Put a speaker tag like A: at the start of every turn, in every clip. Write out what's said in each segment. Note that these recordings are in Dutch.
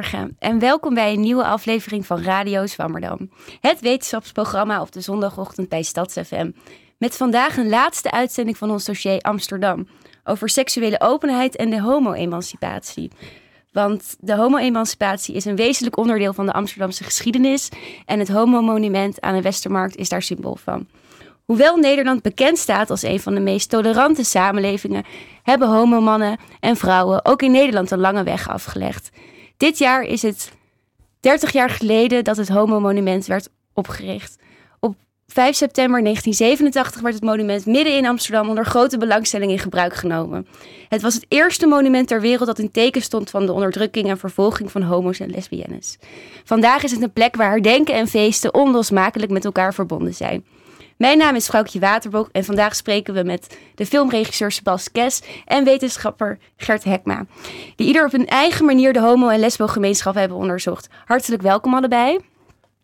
A: Goedemorgen en welkom bij een nieuwe aflevering van Radio Zwammerdam. Het wetenschapsprogramma op de zondagochtend bij StadsFM. Met vandaag een laatste uitzending van ons dossier Amsterdam. Over seksuele openheid en de homo-emancipatie. Want de homo-emancipatie is een wezenlijk onderdeel van de Amsterdamse geschiedenis. En het homo-monument aan de Westermarkt is daar symbool van. Hoewel Nederland bekend staat als een van de meest tolerante samenlevingen, hebben homomannen en vrouwen ook in Nederland een lange weg afgelegd. Dit jaar is het 30 jaar geleden dat het homo-monument werd opgericht. Op 5 september 1987 werd het monument midden in Amsterdam onder grote belangstelling in gebruik genomen. Het was het eerste monument ter wereld dat in teken stond van de onderdrukking en vervolging van homo's en lesbiennes. Vandaag is het een plek waar herdenken en feesten onlosmakelijk met elkaar verbonden zijn. Mijn naam is Vrouwtje Waterbok en vandaag spreken we met de filmregisseur Sebas Kes en wetenschapper Gert Hekma. Die ieder op hun eigen manier de homo- en lesbo-gemeenschap hebben onderzocht. Hartelijk welkom allebei.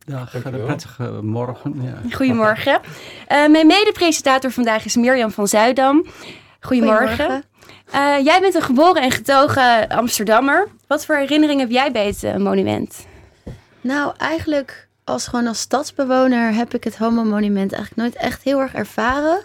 B: Dag, een prettige morgen. Ja.
A: Goedemorgen. Uh, mijn mede-presentator vandaag is Mirjam van Zuidam. Goedemorgen. Goedemorgen. Uh, jij bent een geboren en getogen Amsterdammer. Wat voor herinneringen heb jij bij het uh, monument?
C: Nou, eigenlijk als gewoon als stadsbewoner heb ik het Homo Monument eigenlijk nooit echt heel erg ervaren.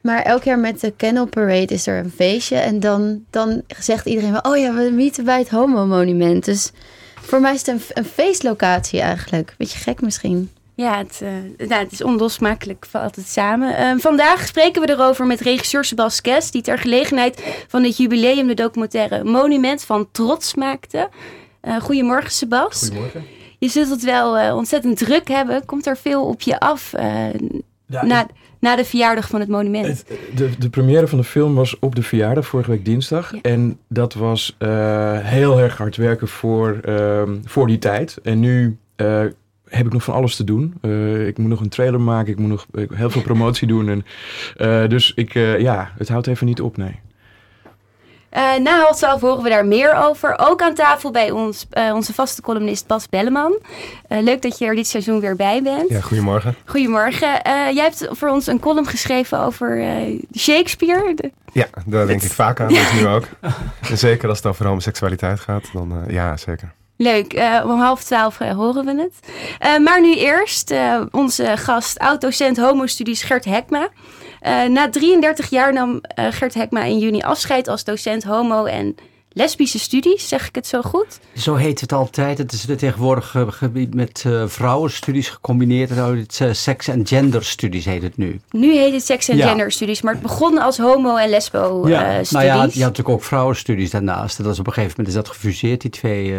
C: Maar elk jaar met de Kennel Parade is er een feestje. En dan, dan zegt iedereen wel, oh ja, we meeten bij het Homo Monument. Dus voor mij is het een, een feestlocatie eigenlijk. Beetje gek misschien.
A: Ja, het, uh, nou, het is onlosmakelijk valt het samen. Uh, vandaag spreken we erover met regisseur Sebas Kes, die ter gelegenheid van het jubileum de documentaire Monument van Trots maakte. Uh, goedemorgen, Sebas.
D: Goedemorgen
A: je zult het wel uh, ontzettend druk hebben. Komt er veel op je af uh, ja, na, na de verjaardag van het monument? Het,
D: de, de première van de film was op de verjaardag, vorige week dinsdag. Ja. En dat was uh, heel erg hard werken voor, ehm, voor die tijd. En nu heb ik nog van alles te doen. ik moet nog een trailer maken, ik moet nog heel veel promotie doen. En, dus ik, ja, het houdt even niet op, nee.
A: Uh, na half twaalf horen we daar meer over. Ook aan tafel bij ons, uh, onze vaste columnist Bas Belleman. Uh, leuk dat je er dit seizoen weer bij bent.
E: Ja, goedemorgen.
A: Goedemorgen. jij hebt voor ons een column geschreven over Shakespeare. De...
E: Ja, daar denk ik vaak aan. Dat nu ook. En zeker als het over homoseksualiteit gaat, dan ja, zeker.
A: Leuk, om half twaalf horen we het. maar nu eerst onze gast, oud-docent homo-studies Gert Hekma. Uh, na 33 jaar nam uh, Gert Hekma in juni afscheid als docent homo- en lesbische studies. Zeg ik het zo goed?
B: Zo heet het altijd. Het is tegenwoordig gebied met uh, vrouwenstudies gecombineerd. Het uh, seks- en genderstudies heet het nu.
A: Nu heet het seks- en ja. genderstudies, maar het begon als homo- en lesbo-studies.
B: Ja. nou ja, je had natuurlijk ook vrouwenstudies daarnaast. Dat is op een gegeven moment is dat gefuseerd, die twee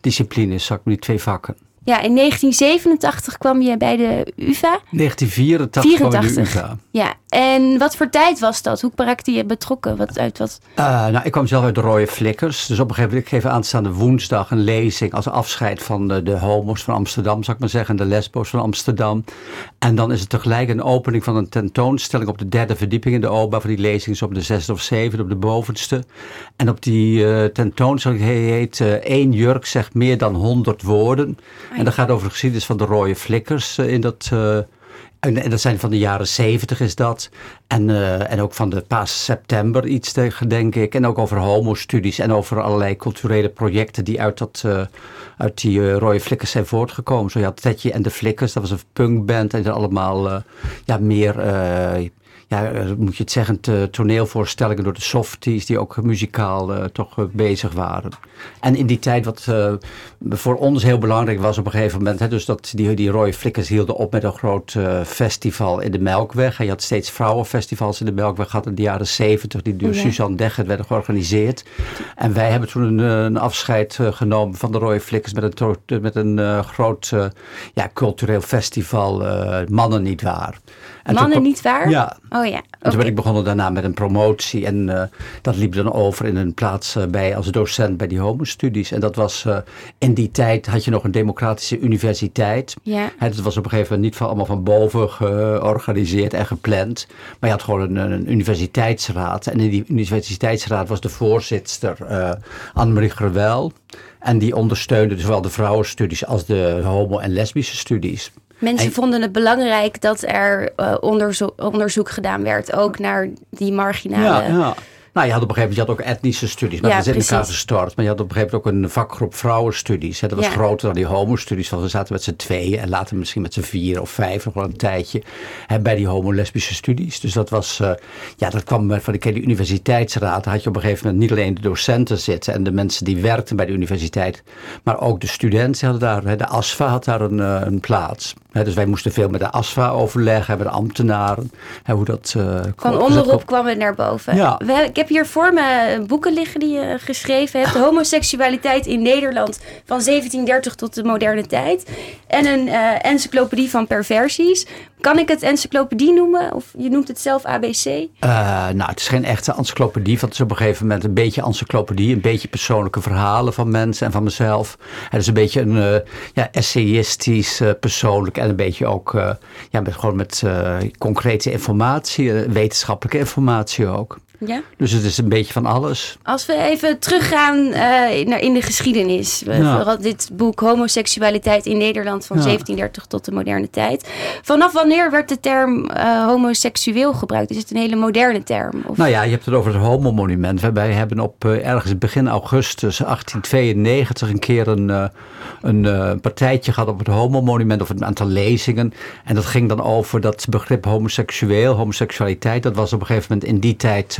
B: disciplines, die twee vakken.
A: Ja, in 1987 kwam je bij de UvA.
B: 1984 kwam je bij de UvA.
A: Ja, en wat voor tijd was dat? Hoe raakte je betrokken? Wat, uit wat?
B: Uh, nou, ik kwam zelf uit de Rode Flikkers. Dus op een gegeven moment, ik geef aanstaande woensdag een lezing als afscheid van de, de homo's van Amsterdam, zou ik maar zeggen, en de lesbo's van Amsterdam. En dan is het tegelijk een opening van een tentoonstelling op de derde verdieping in de OBA. Van die lezing is op de zesde of zevende, op de bovenste. En op die uh, tentoonstelling heet uh, één jurk zegt meer dan honderd woorden. En dat gaat over de geschiedenis van de rode flikkers in dat... Uh, en, dat zijn van de jaren zeventig is dat. En, uh, en ook van de Paas September iets tegen, denk ik. En ook over homostudies en over allerlei culturele projecten die uit, dat, uit die rode flikkers zijn voortgekomen. Zo je had Tetje en de Flikkers, dat was een punkband. En allemaal ja, meer ja, eh, moet je het zeggen, toneelvoorstellingen door de softies die ook muzikaal uh, toch uh, bezig waren. En in die tijd wat uh, voor ons heel belangrijk was op een gegeven moment, hè, dus dat die, die rode flikkers hielden op met een groot festival in de Melkweg. Je had steeds vrouwenfestivals in de Melkweg gehad in de jaren zeventig, die door ja. Suzanne Degger werden georganiseerd. En wij hebben toen een, een afscheid genomen van de rode flikkers met een, met een groot ja, cultureel festival, Mannen niet waar.
A: En Mannen niet waar?
B: Ja.
A: Oh ja.
B: En toen ben ik begonnen daarna met een promotie. En uh, dat liep dan over in een plaats uh, bij als docent bij die homostudies. En dat was uh, in die tijd had je nog een democratische universiteit.
A: Ja.
B: Het was op een gegeven moment niet van, allemaal van boven georganiseerd en gepland. Maar je had gewoon een, een universiteitsraad. En in die universiteitsraad was de voorzitter Annemarie Grewel. En die ondersteunde zowel de vrouwenstudies als de homo- en lesbische studies.
A: Mensen vonden het belangrijk dat er uh, onderzo onderzoek gedaan werd, ook naar die marginale
B: ja, ja. Nou, je had op een gegeven moment je had ook etnische studies, maar
A: Ja,
B: dat is in elkaar gestort. Maar je had op een gegeven moment ook een vakgroep vrouwenstudies. Hè. Dat was
A: Ja.
B: groter dan die homostudies, want we zaten met z'n tweeën en later misschien met z'n vier of vijf nog wel een tijdje. hè, bij die homo-lesbische studies. Dus dat was, eh, ja, dat kwam van de, die universiteitsraad. Daar had je op een gegeven moment niet alleen de docenten zitten en de mensen die werkten bij de universiteit, maar ook de studenten hadden daar, hè, de ASFA had daar een, eh, een plaats. Hè, dus wij moesten veel met de ASFA overleggen, met de ambtenaren. Hoe dat, eh,
A: Van onderop kwam het naar boven.
B: Ja.
A: We, ik heb hier voor me boeken liggen die je geschreven hebt. Homoseksualiteit in Nederland van 1730 tot de moderne tijd. En een eh, encyclopedie van perversies. Kan ik het encyclopedie noemen? Of je noemt het zelf ABC?
B: Eh, nou, het is geen echte encyclopedie. Want het is op een gegeven moment een beetje encyclopedie. Een beetje persoonlijke verhalen van mensen en van mezelf. Het is een beetje een eh, ja, essayistisch, eh, persoonlijk. En een beetje ook ja, met, gewoon met concrete informatie. wetenschappelijke informatie ook.
A: Ja.
B: Dus het is een beetje van alles.
A: Als we even teruggaan naar in de geschiedenis.
B: Ja.
A: Vooral dit boek Homoseksualiteit in Nederland van
B: Ja.
A: 1730 tot de moderne tijd. Vanaf wanneer werd de term eh, homoseksueel gebruikt? Is het een hele moderne term? Of?
B: Nou ja, je hebt het over het homo-monument. Wij hebben op eh, ergens begin augustus 1892 een keer een, eh, een partijtje gehad op het homo-monument of een aantal lezingen. En dat ging dan over dat begrip homoseksueel, homoseksualiteit. Dat was op een gegeven moment in die tijd,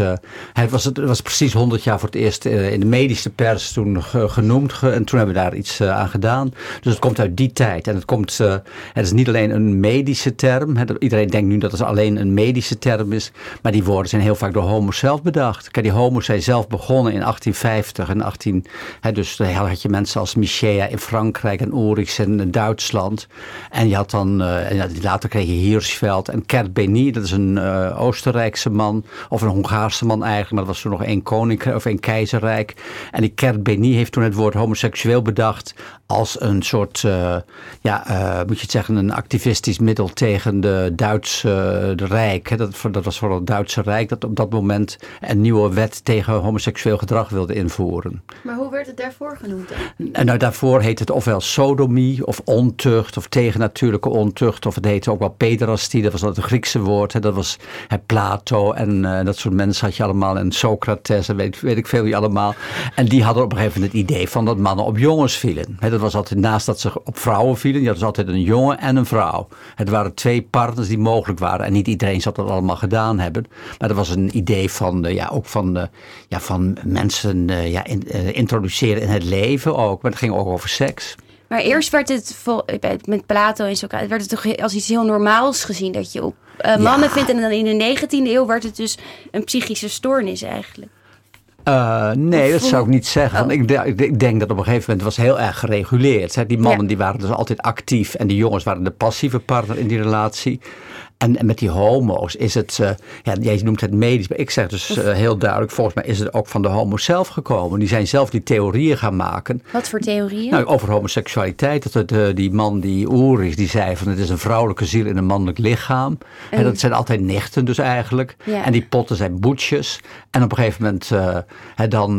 B: het, was, het was precies 100 jaar voor het eerst in de medische pers toen ge- genoemd. ge- en toen hebben we daar iets aan gedaan. Dus het komt uit die tijd. En het, komt, het is niet alleen een medische term. Iedereen denkt nu dat het alleen een medische term is. Maar die woorden zijn heel vaak door homo's zelf bedacht. Kijk, die homo's zijn zelf begonnen in 1850 en 18... Hè, dus had je mensen als Michea in Frankrijk en Ulrichs in Duitsland. En je had dan... eh, later kreeg je Hirschfeld en Kert Beny. Dat is een eh, Oostenrijkse man. Of een Hongaarse man eigenlijk. Maar dat was toen nog één koninkrijk of één keizerrijk. En die Kert Beny heeft toen het woord homoseksueel bedacht... als een soort... eh, ja, eh, moet je het zeggen... een activistisch middel tegen de Duitse Rijk. Dat, dat was vooral het Duitse Rijk dat op dat moment een nieuwe wet tegen homoseksueel gedrag wilde invoeren.
C: Maar hoe werd het daarvoor genoemd?
B: En nou, daarvoor heet het ofwel sodomie of ontucht of tegennatuurlijke ontucht. Of het heette ook wel pederastie, dat was dat het Griekse woord. Hè. Dat was hè, Plato en eh, dat soort mensen had je allemaal. En Socrates en weet, weet ik veel wie allemaal. En die hadden op een gegeven moment het idee van dat mannen op jongens vielen. Hè, dat was altijd naast dat ze op vrouwen vielen. Je had dus altijd een jongen en een vrouw. Het waren twee partners die mogelijk waren. En niet iedereen zou dat allemaal gedaan hebben. Maar dat was een idee van, eh, ja, ook van, eh, ja, van mensen eh, ja, in- introduceren in het leven ook. Maar het ging ook over seks.
A: Maar eerst werd het met Plato en Socrates werd het toch als iets heel normaals gezien dat je op mannen vindt. En dan in de 19e eeuw werd het dus een psychische stoornis eigenlijk.
B: Eh, nee, dat zou ik niet zeggen.
A: Oh.
B: Ik, denk- ik denk dat op een gegeven moment was heel erg gereguleerd. Hè. Die mannen
A: Ja.
B: die waren dus altijd actief en die jongens waren de passieve partner in die relatie. En, en met die homo's is het, eh, ja, jij noemt het medisch, maar ik zeg dus eh, heel duidelijk, volgens mij is het ook van de homo's zelf gekomen. Die zijn zelf die theorieën gaan maken.
A: Wat voor theorieën?
B: Nou, over homoseksualiteit. Dat het, eh, die man, die Ulrich, die zei van het is een vrouwelijke ziel in een mannelijk lichaam. En,
A: En-
B: dat zijn altijd nichten dus eigenlijk.
A: Ja.
B: En die potten zijn boetjes. En op een gegeven moment dan,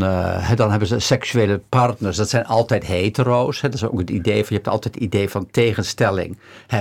B: dan hebben ze seksuele partners. Dat zijn altijd hetero's. Dat is ook het idee van, je hebt altijd het idee van tegenstelling.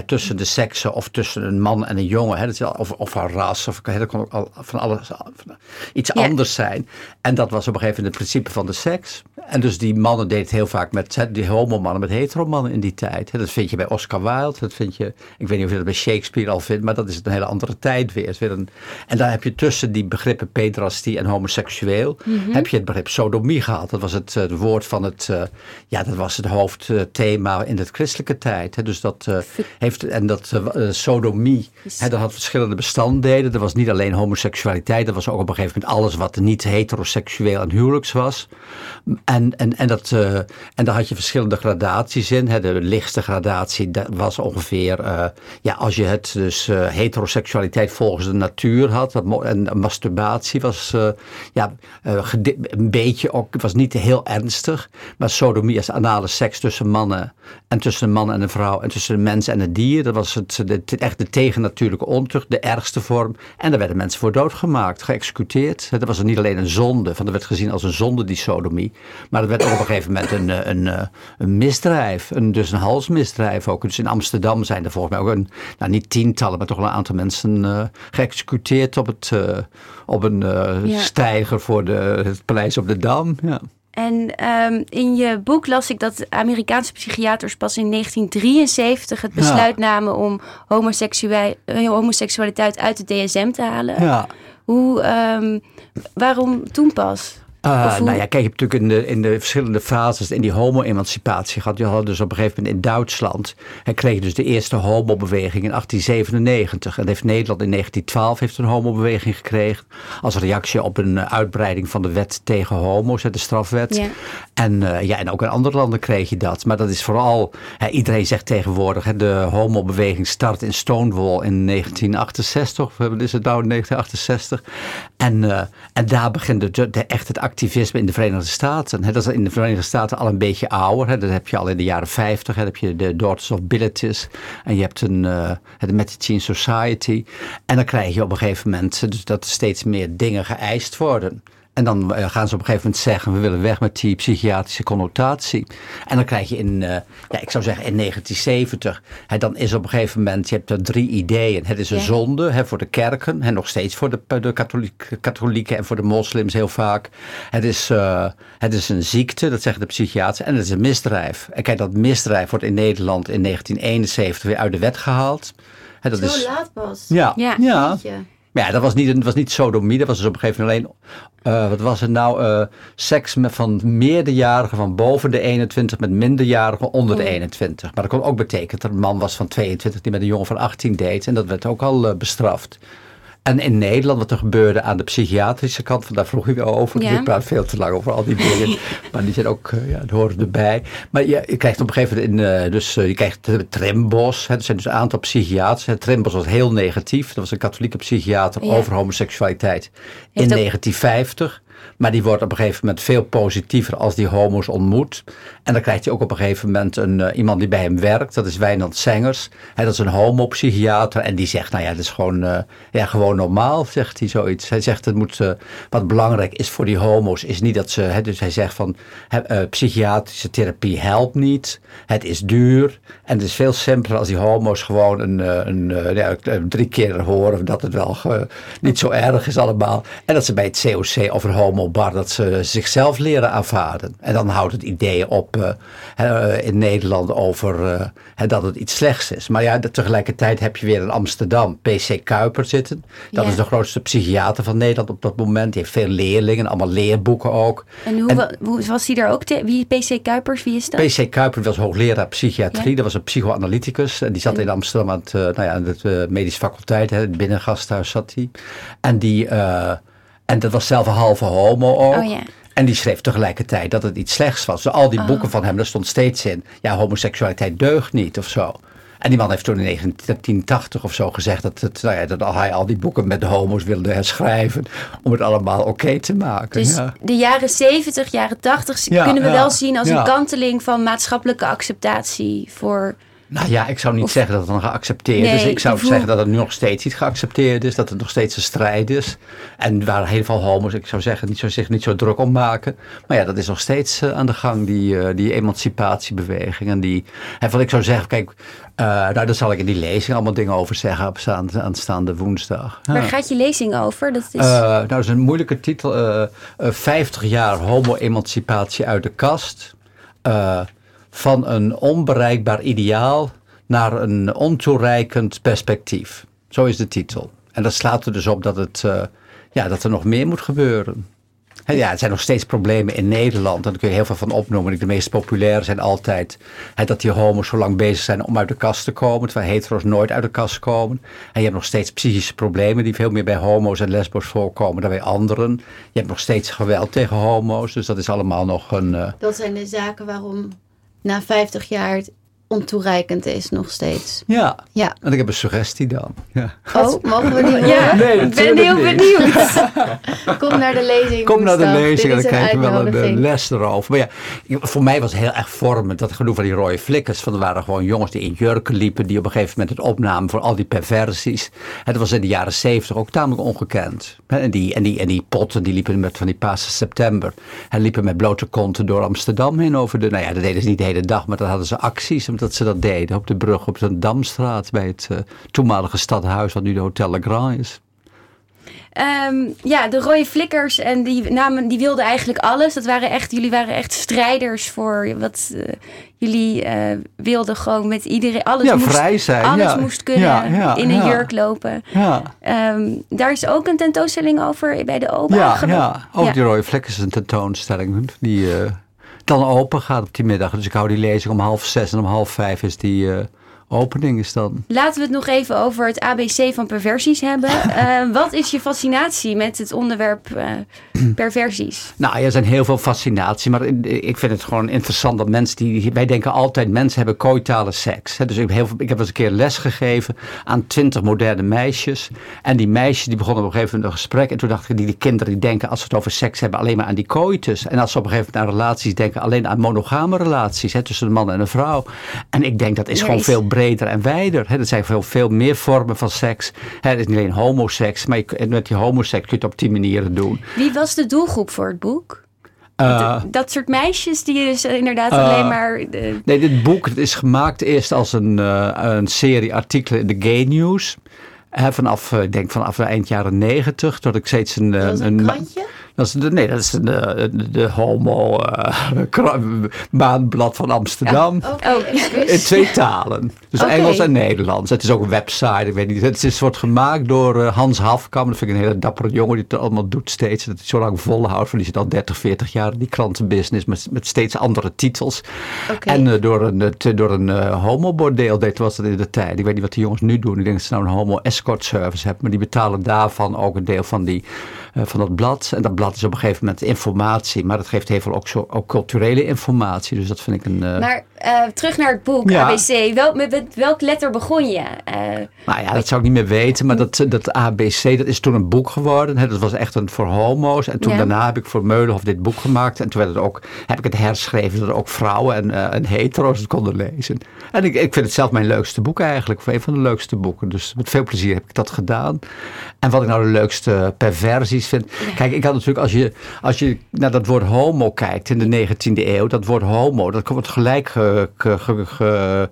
B: Tussen de seksen of tussen een man en een jongen. Hè. Dat is, of, of van ras. Of, dat kan ook al van alles van iets
A: Ja.
B: anders zijn. En dat was op een gegeven moment het principe van de seks. En dus die mannen deden het heel vaak met hè, die homomannen, met heteromannen in die tijd. Hè, Dat vind je bij Oscar Wilde, dat vind je, ik weet niet of je dat bij Shakespeare al vindt, maar dat is een hele andere tijd weer. Het een, en daar heb je tussen die begrippen pedrastie en homoseksueel, heb je het begrip sodomie gehad. Dat was het, eh, het woord van het, eh, ja, dat was het hoofdthema in de christelijke tijd. Hè. Dus dat eh, heeft, en dat eh, sodomie, hè, dat had verschillende bestanddelen. Dat was niet alleen homoseksualiteit, dat was ook op een gegeven moment alles wat niet heteroseksueel en huwelijks was. En, en, en, dat, eh, en daar had je verschillende gradaties in. De lichtste gradatie dat was ongeveer, eh, ja, als je het dus eh, heteroseksualiteit volgens de natuur had. En masturbatie was ja, een beetje ook, was niet heel ernstig. Maar sodomie is anale seks tussen mannen en tussen een man en een vrouw en tussen een mens en een dier. Dat was het, de, echt de tegennatuurlijke ontucht, de ergste vorm. En daar werden mensen voor doodgemaakt, geëxecuteerd. Dat was niet alleen een zonde, van dat werd gezien als een zonde, die sodomie. Maar het werd ook op een gegeven moment een, een, een, een misdrijf. Een, dus een halsmisdrijf ook. Dus in Amsterdam zijn er volgens mij ook een, nou niet tientallen, maar toch wel een aantal mensen uh, geëxecuteerd op, het, uh, op een uh, ja. steiger voor de, het paleis op de Dam. Ja.
A: En um, in je boek las ik dat Amerikaanse psychiaters pas in 1973 het besluit ja. namen om homoseksualiteit uit de DSM te halen.
B: Ja.
A: Hoe, um, waarom toen pas?
B: Uh, nou ja, kijk, je hebt natuurlijk in de, in de verschillende fases in die homo-emancipatie gehad. Je had dus op een gegeven moment in Duitsland, en kreeg je dus de eerste homobeweging in 1897. En heeft Nederland in 1912 heeft een homobeweging gekregen. Als reactie op een uitbreiding van de wet tegen homo's, de strafwet.
A: Ja.
B: En, uh, ja, en ook in andere landen kreeg je dat. Maar dat is vooral, hè, iedereen zegt tegenwoordig, hè, de homobeweging start in Stonewall in 1968. Of is het nou in 1968? En, uh, en daar begint de, de, echt het activisme in de Verenigde Staten. Dat is in de Verenigde Staten al een beetje ouder. Dat heb je al in de jaren 50. Hè, dan heb je de Daughters of Bilitis. En je hebt een, uh, de Mattachine Society. En dan krijg je op een gegeven moment dus dat er steeds meer dingen geëist worden. En dan gaan ze op een gegeven moment zeggen: we willen weg met die psychiatrische connotatie. En dan krijg je in, uh, ja, ik zou zeggen in 1970, hè, dan is op een gegeven moment, je hebt er drie ideeën. Het is een
A: Ja.
B: zonde hè, voor de kerken, en nog steeds voor de, de katholiek, katholieken en voor de moslims heel vaak. Het is, uh, het is een ziekte, dat zeggen de psychiaters, en het is een misdrijf. En kijk, dat misdrijf wordt in Nederland in 1971 weer uit de wet gehaald. Hè, dat
C: Zo
B: is,
C: laat pas.
B: ja,
A: Ja.
B: ja. Maar ja, dat was niet, dat was niet sodomie. Dat was dus op een gegeven moment alleen... eh, wat was het nou? eh, seks met, van meerderjarigen van boven de 21 met minderjarigen onder de
A: Oh.
B: 21. Maar dat kon ook betekenen dat een man was van 22 die met een jongen van 18 deed. En dat werd ook al eh, bestraft. En in Nederland, wat er gebeurde aan de psychiatrische kant, van daar vroeg je weer over.
A: Ja.
B: Ik praat veel te lang over al die dingen. maar die zijn ook, eh, ja, die horen erbij. Maar je, je krijgt op een gegeven moment, in, eh, dus eh, je krijgt de Trimbos. Hè, er zijn dus een aantal psychiaters. Het Trimbos was heel negatief. Dat was een katholieke psychiater
A: Ja.
B: over homoseksualiteit in
A: Heeft ook-
B: 1950. Maar die wordt op een gegeven moment veel positiever als die homo's ontmoet. En dan krijgt hij ook op een gegeven moment een, eh, iemand die bij hem werkt. Dat is Wijnand Sengers. Hè, dat is een homopsychiater. En die zegt, nou ja, dat is gewoon, eh, ja, gewoon normaal, zegt hij zoiets. Hij zegt, het moet, eh, wat belangrijk is voor die homo's, is niet dat ze... Dus hij zegt van, psychiatrische therapie helpt niet. Het is duur. En het is veel simpeler als die homo's gewoon een, een, ja, drie keer horen dat het wel niet zo erg is allemaal. En dat ze bij het COC een homobar, dat ze zichzelf leren aanvaarden. En dan houdt het idee op eh, eh, in Nederland over eh, dat het iets slechts is. Maar ja, tegelijkertijd heb je weer in Amsterdam PC Kuiper zitten. Dat
A: Ja.
B: is de grootste psychiater van Nederland op dat moment. Die heeft veel leerlingen, allemaal leerboeken ook.
A: En hoe,
B: En-
A: wa- hoe was hij daar ook? Te, wie PC Kuipers, wie is dat?
B: PC Kuiper was hoogleraar psychiatrie.
A: Ja.
B: Dat was een psychoanalyticus. En die zat in Amsterdam aan, het, nou ja, aan eh, medische faculteit. Hè, het binnengasthuis zat hij. En, die, en dat was zelf een halve homo ook.
A: Oh ja.
B: En die schreef tegelijkertijd dat het iets slechts was. Dus al die
A: Oh.
B: boeken van hem, daar stond steeds in. Ja, homoseksualiteit deugt niet of zo. En die man heeft toen in 1980 of zo gezegd dat, het, nou ja, dat hij al die boeken met de homo's wilde herschrijven. Om het allemaal oké te maken.
A: Dus
B: ja.
A: de jaren 70, jaren 80
B: Ja,
A: kunnen we wel zien als een kanteling van maatschappelijke acceptatie voor.
B: Nou ja, ik zou niet
A: Of-
B: zeggen dat het dan geaccepteerd
A: Nee,
B: is. Ik zou
A: ik voel-
B: zeggen dat het nu nog steeds niet geaccepteerd is. Dat het nog steeds een strijd is. En waar heel veel homo's, ik zou zeggen, niet zo, zich niet zo druk om maken. Maar ja, dat is nog steeds eh, aan de gang, die, eh, die emancipatiebeweging. En, die, en wat ik zou zeggen, kijk, eh, nou, daar zal ik in die lezing allemaal dingen over zeggen op staan- aanstaande woensdag. Ja.
A: Waar gaat je lezing over? Dat is,
B: nou, dat is een moeilijke titel. eh, eh, 50 jaar homo-emancipatie uit de kast. Van een onbereikbaar ideaal naar een ontoereikend perspectief. Zo is de titel. En dat slaat er dus op dat, het, eh, ja, dat er nog meer moet gebeuren. Hè, ja, er zijn nog steeds problemen in Nederland. En daar kun je heel veel van opnoemen. De meest populaire zijn altijd hè, dat die homo's zo lang bezig zijn om uit de kast te komen. Terwijl hetero's nooit uit de kast komen. En je hebt nog steeds psychische problemen die veel meer bij homo's en lesbo's voorkomen dan bij anderen. Je hebt nog steeds geweld tegen homo's. Dus dat is allemaal nog een... eh,
C: Dat zijn de zaken waarom na 50 jaar ontoereikend is nog steeds.
B: Ja.
C: Ja.
B: En ik heb een suggestie dan. Ja.
C: Oh, mogen we die horen?
A: Ja,
B: Nee,
A: ik ben heel
B: niet.
A: benieuwd.
C: Kom naar de lezing.
B: Kom naar de lezing en dan krijg je wel een, eh, les erover. Maar ja, voor mij was het heel erg vormend. Dat genoeg van die rode flikkers. Van er waren gewoon jongens die in jurken liepen. Die op een gegeven moment het opnamen voor al die perversies. Dat was in de jaren zeventig ook tamelijk ongekend. En die, en, die, en die potten die liepen met van die Pasen September. En liepen met blote konten door Amsterdam heen over de... Nou ja, dat deden ze niet de hele dag. Maar dan hadden ze acties omdat ze dat deden. Op de brug op de Damstraat. Bij het eh, toenmalige stadhuis wat nu de Hotel Le Grand is.
A: Ehm, ja, de rode flikkers en die namen, die wilden eigenlijk alles. Dat waren echt, jullie waren echt strijders voor wat eh, jullie eh, wilden gewoon met iedereen. Alles
B: Ja,
A: moest,
B: vrij zijn,
A: Alles
B: ja.
A: moest kunnen
B: Ja,
A: in een jurk lopen.
B: Ja.
A: Ehm, daar is ook een tentoonstelling over bij de OPA.
B: Ja, ook die rode vlek is een tentoonstelling die dan open gaat op die middag. Dus ik hou die lezing om half zes en om half vijf is die eh, opening is dan.
A: Laten we het nog even over het ABC van perversies hebben. Eh, wat is je fascinatie met het onderwerp eh, perversies?
B: Nou, er zijn heel veel fascinatie, maar ik vind het gewoon interessant dat mensen die, wij denken altijd mensen hebben coitale seks. Hè. Dus ik heb, heel veel, ik heb eens een keer les gegeven aan twintig moderne meisjes. En die meisjes die begonnen op een gegeven moment een gesprek. En toen dacht ik, die, die kinderen die denken als ze het over seks hebben alleen maar aan die coitus. En als ze op een gegeven moment aan relaties denken alleen aan monogame relaties hè, tussen een man en een vrouw. En ik denk dat is gewoon
A: is-
B: veel breder en wijder. Hè. Er zijn veel, veel meer vormen van seks. Het is niet alleen homoseks, maar je, met die homoseks kun je het op die manieren doen.
A: Wie was de doelgroep voor het boek?
B: Eh,
A: dat soort meisjes die dus eh, inderdaad
B: Eh,
A: alleen maar... eh,
B: Nee, dit boek is gemaakt eerst als een, eh, een serie artikelen in de Gay News. Vanaf, eh, ik denk vanaf eind jaren negentig, tot ik steeds een... Eh,
C: een krantje?
B: Dat is de, nee, dat is een, eh, de, de homo eh, maandblad van Amsterdam.
C: Oké,
A: Oh.
C: excuus.
B: In twee talen. Dus. Engels en Nederlands. Het is ook een website. Ik weet niet. Het is wordt gemaakt door eh, Hans Hafkam. Dat vind ik een hele dappere jongen die het allemaal doet steeds. Dat hij zo lang volhoudt. Want die zit al 30, 40 jaar in die krantenbusiness. Met, met steeds andere titels.
C: Oké.
B: En eh, door een, het- door een homobordeel deed was dat in de tijd. Ik weet niet wat die jongens nu doen. Ik denk dat ze nou een homo escort service hebben. Maar die betalen daarvan ook een deel van, die, van dat blad. En dat blad is op een gegeven moment informatie. Maar dat geeft heel veel ook, zo, ook culturele informatie. Dus dat vind ik een... eh,
A: Maar eh, terug naar het boek,
B: Ja.
A: ABC. Wel, met, welk letter begon je? Eh,
B: Nou ja, dat zou ik niet meer weten. Maar dat, dat ABC, dat is toen een boek geworden. Hè. Dat was echt een voor homo's. En toen
A: Ja.
B: daarna heb ik voor Meulenhof dit boek gemaakt. En toen werd het ook, heb ik het herschreven zodat ook vrouwen en, eh, en hetero's het konden lezen. En ik, ik vind het zelf mijn leukste boek eigenlijk. Of een van de leukste boeken. Dus met veel plezier heb ik dat gedaan. En wat ik nou de leukste perversies Kijk, ik had natuurlijk als je, als je naar dat woord homo kijkt in de 19e eeuw. Dat woord homo, dat wordt gelijk ge, ge,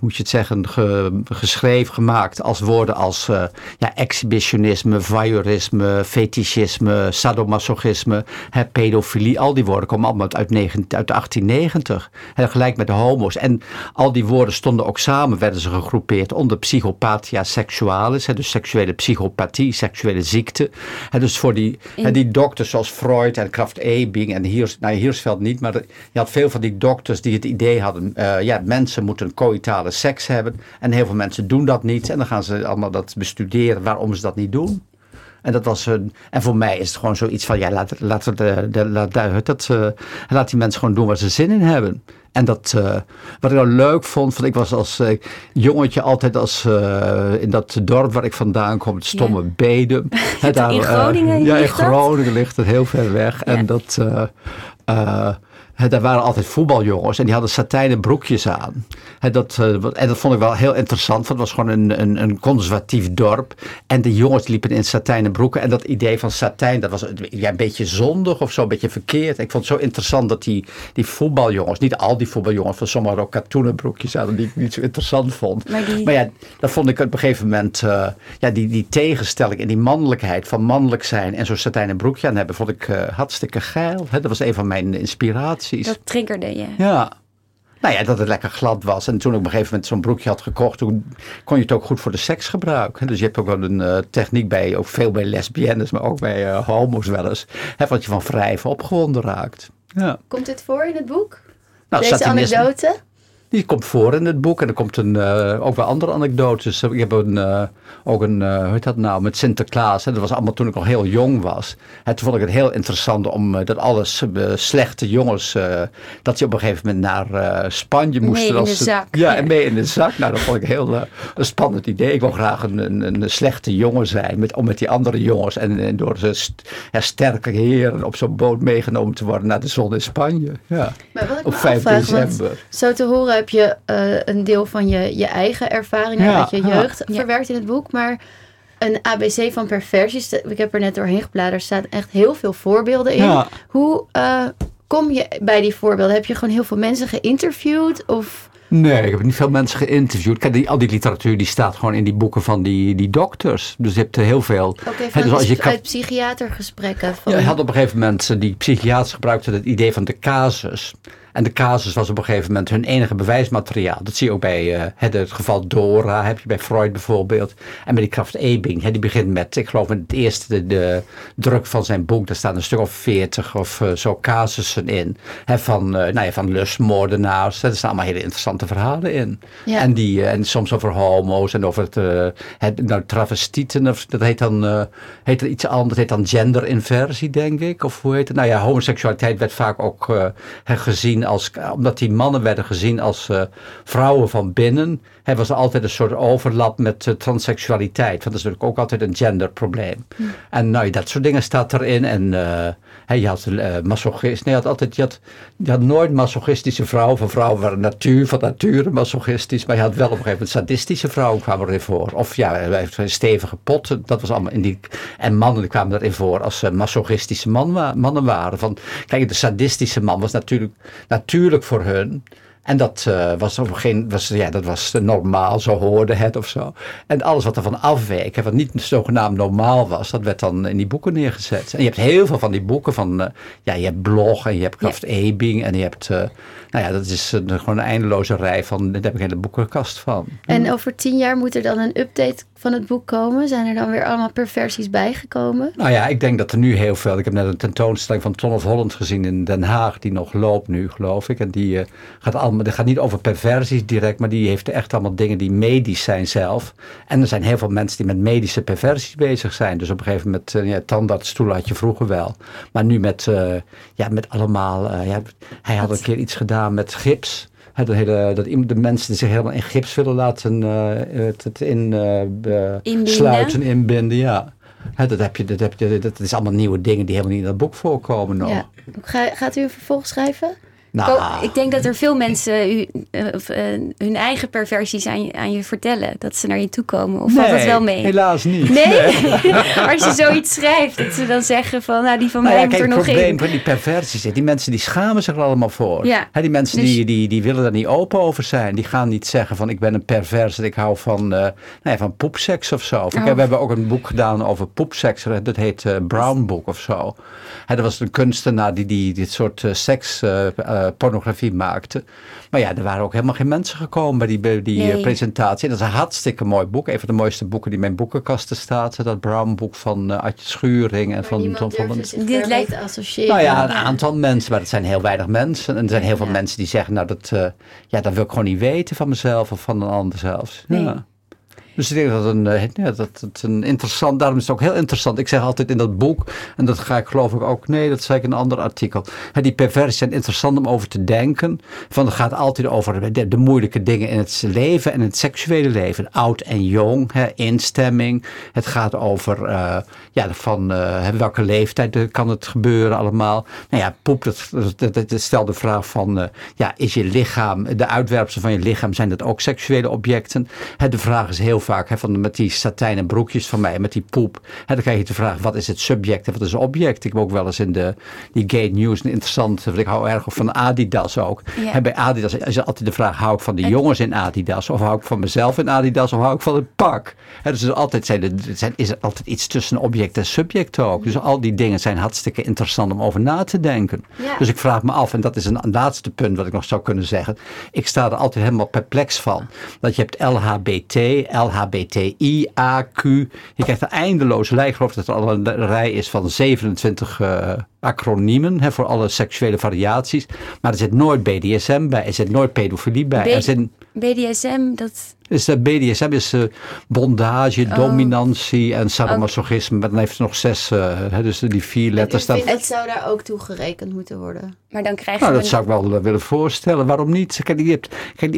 B: moet je het zeggen, ge- geschreven, gemaakt als woorden als eh, ja, exhibitionisme, voyeurisme, fetischisme, sadomasochisme, hè, pedofilie. Al die woorden komen allemaal uit, 9 uit 1890. En gelijk met de homo's. En al die woorden stonden ook samen, werden ze gegroepeerd onder psychopathia sexualis. Hè, dus seksuele psychopathie, seksuele ziekte. Dus voor die, die dokters zoals Freud en Kraft-Ebing en Hiers, nou, Hiersveld niet, maar je had veel van die dokters die het idee hadden, eh, ja, mensen moeten coïtale seks hebben. En heel veel mensen doen dat niet. En dan gaan ze allemaal dat bestuderen waarom ze dat niet doen. En, dat was een, en voor mij is het gewoon zoiets van, ja, laat, laat, de, de, laat, dat, eh, laat die mensen gewoon doen waar ze zin in hebben. En dat, eh, wat ik nou leuk vond, want ik was als eh, jongetje altijd als, eh, in dat dorp waar ik vandaan kom, het stomme Bedum. Hè, daar,
A: In Groningen
B: ja, in? Groningen ligt het heel ver weg.
A: Ja.
B: En dat... daar waren altijd voetbaljongens en die hadden satijnen broekjes aan. Dat, eh, en dat vond ik wel heel interessant, want het was gewoon een, een, een conservatief dorp. En de jongens liepen in satijnen broeken. En dat idee van satijn, dat was ja, een beetje zondig of zo, een beetje verkeerd. Ik vond het zo interessant dat die, die voetbaljongens, niet al die voetbaljongens, van sommigen ook katoenen broekjes aan, die ik niet zo interessant vond.
A: Maar die-
B: Maar ja, dat vond ik op een gegeven moment, eh, ja, die, die tegenstelling en die mannelijkheid van mannelijk zijn en zo'n satijnen broekje aan hebben, vond ik eh, hartstikke geil. Dat was een van mijn inspiraties.
A: Dat triggerde je.
B: Ja. Nou ja, dat het lekker glad was. En toen ik op een gegeven moment zo'n broekje had gekocht, toen kon je het ook goed voor de seks gebruiken. Dus je hebt ook wel een eh, techniek bij, ook veel bij lesbiennes, maar ook bij eh, homo's wel eens. Hè, wat je van wrijven opgewonden raakt. Ja.
C: Komt dit voor in het boek?
B: Nou,
C: Deze anekdote?
B: Die komt voor in het boek en er komt een, uh, ook wel andere anekdotes. Ik heb een, uh, ook een, uh, hoe heet dat nou, met Sinterklaas. Hè? Dat was allemaal toen ik nog heel jong was. En toen vond ik het heel interessant om dat alle slechte jongens, dat je op een gegeven moment naar Spanje moesten.
A: Mee in de zak.
B: Ja, en mee in de zak. Nou, dat vond ik heel een spannend idee. Ik wil graag een, een, een, slechte jongen zijn, met, om met die andere jongens en, en door ze st sterke heren op zo'n boot meegenomen te worden naar de zon in Spanje. Ja.
C: Maar wat ik op 5 december. Zo te horen heb je uh, een deel van je, je eigen ervaringen ja, uit je jeugd ja. verwerkt in het boek. Maar een ABC van perversies, ik heb er net doorheen gebladerd, staat echt heel veel voorbeelden in. Ja. Hoe uh, kom je bij die voorbeelden? Heb je gewoon heel veel mensen geïnterviewd? Of...
B: Nee, ik heb niet veel mensen geïnterviewd. Kijk, die, al die literatuur die staat gewoon in die boeken van die, die dokters. Dus je hebt heel veel...
C: Oké, okay, dus als je uit psychiatergesprekken. Van...
B: Ja, je had op een gegeven moment, die psychiaters gebruikten het idee van de casus. En de casus was op een gegeven moment hun enige bewijsmateriaal. Dat zie je ook bij uh, het, geval Dora, heb je bij Freud bijvoorbeeld. En bij die Kraft Ebing, die begint met, ik geloof met het eerste de, de, druk van zijn boek, daar staan een stuk of veertig of uh, zo casussen in. Hè, van, uh, nou ja, van lustmoordenaars, er staan allemaal hele interessante verhalen in. Ja. En, die, en soms over homo's en over het, het nou, travestieten, of, dat heet dan heet er iets anders, dat heet dan genderinversie denk ik. Of hoe heet het? Nou ja, homoseksualiteit werd vaak ook gezien als, omdat die mannen werden gezien als uh, vrouwen van binnen, hè, was altijd een soort overlap met uh, transseksualiteit. Want dat is natuurlijk ook altijd een genderprobleem. Hm. En nou, dat soort dingen staat erin. En uh, hè, je had masochist, nee, je had altijd, je had, je had nooit masochistische vrouwen. Van vrouwen waren natuur, van nature masochistisch. Maar je had wel op een gegeven moment sadistische vrouwen kwamen erin voor. Of ja, stevige potten, dat was allemaal in die. En mannen kwamen erin voor als masochistische man, mannen waren. Van, kijk, de sadistische man was natuurlijk natuurlijk voor hun. En dat, uh, was, geen, was, ja, dat was normaal, zo hoorde het of zo. En alles wat ervan afweek, wat niet zogenaamd normaal was, dat werd dan in die boeken neergezet. En je hebt heel veel van die boeken van, uh, ja, je hebt Blog en je hebt Kraft. Ebing en je hebt, uh, nou ja, dat is gewoon een eindeloze rij van, daar heb ik hele boekenkast van.
C: En over tien jaar moet er dan een update van het boek komen? Zijn er dan weer allemaal perversies bijgekomen?
B: Nou ja, ik denk dat er nu heel veel. Ik heb net een tentoonstelling van Ton of Holland gezien in Den Haag, die nog loopt nu, geloof ik. En die uh, gaat allemaal, dat gaat niet over perversies direct, maar die heeft echt allemaal dingen die medisch zijn zelf. En er zijn heel veel mensen die met medische perversies bezig zijn. Dus op een gegeven moment, uh, ja, tandartsstoelen had je vroeger wel. Maar nu met, uh, ja, met allemaal, ja, hij had een keer iets gedaan met gips. Dat, hele, dat de mensen die zich helemaal in gips willen laten uh, het in, uh, sluiten, inbinden. Ja. dat, heb je, dat, heb je, dat is allemaal nieuwe dingen die helemaal niet in dat boek voorkomen nog. Ja.
C: gaat u een vervolg schrijven?
A: Nou. Ik denk dat er veel mensen u, uh, hun eigen perversies aan je, aan je, vertellen. Dat ze naar je toe komen. Of valt dat wel mee?
B: helaas niet.
A: Nee? nee. Als je zoiets schrijft, dat ze dan zeggen van, nou die van nou mij ja, moet er nog in.
B: Het probleem van die perversies die mensen die schamen zich er allemaal voor. Ja. die mensen dus... die, die, die willen er niet open over zijn. Die gaan niet zeggen van, ik ben een pervers en ik hou van, uh, nou ja, van poepseks of zo. Oh. we hebben ook een boek gedaan over poepseks. Dat heet Brown Book of zo. dat was een kunstenaar die, die dit soort seks uh, pornografie maakte. Maar ja, er waren ook helemaal geen mensen gekomen bij die, bij die nee. presentatie. Dat is een hartstikke mooi boek. Een van de mooiste boeken die in mijn boekenkasten staat. Dat Brown boek van uh, Adje Schuring en van Tom van
C: dus Dit lijkt associëren.
B: Nou ja, een aantal mensen, maar het zijn heel weinig mensen. En er zijn heel veel mensen die zeggen, nou dat, uh, ja, dat wil ik gewoon niet weten van mezelf of van een ander zelfs. Nee. Ja. Dus ik denk dat, een, eh, dat het een interessant, daarom is het ook heel interessant. Ik zeg altijd in dat boek, en dat ga ik geloof ik ook, nee, dat zei ik in een ander artikel. Hè, die perversies zijn interessant om over te denken. Van het gaat altijd over de, moeilijke dingen in het leven en het seksuele leven. Oud en jong, hè, instemming. Het gaat over uh, ja, van uh, welke leeftijd kan het gebeuren allemaal. Nou ja, poep, dat, dat, stelt de vraag van, ja, is je lichaam, de uitwerpselen van je lichaam, zijn dat ook seksuele objecten? De vraag is heel vaak, hè, van, met die satijnen broekjes van mij, met die poep. Hè, dan krijg je de vraag, wat is het subject en wat is het object? Ik heb ook wel eens in de die gay news een interessant, want ik hou erg van Adidas ook. Ja. En bij Adidas is altijd de vraag, hou ik van de jongens in Adidas? Of hou ik van mezelf in Adidas? Of hou ik van het pak? Hè, dus er altijd zijn er, zijn, is er altijd iets tussen object en subject ook. Dus al die dingen zijn hartstikke interessant om over na te denken. Ja. Dus ik vraag me af, en dat is een, een laatste punt wat ik nog zou kunnen zeggen. Ik sta er altijd helemaal perplex van. Dat je hebt LHBT, LH LHBTIAQ. Je krijgt een eindeloze lijst. Ik geloof dat er al een rij is van 27 uh, acroniemen hè, voor alle seksuele variaties. Maar er zit nooit BDSM bij, er zit nooit pedofilie bij.
A: B
B: er zit,
A: BDSM, dat...
B: Dus BDSM is uh, bondage, oh. dominantie en sadomasochisme. Maar dan heeft ze nog zes, uh, hè, dus die vier letters.
C: staan. Het zou daar ook toe gerekend moeten worden.
A: Maar dan krijg je...
B: Nou, dat zou ik wel willen voorstellen. Waarom niet? Kijk, je hebt, kijk,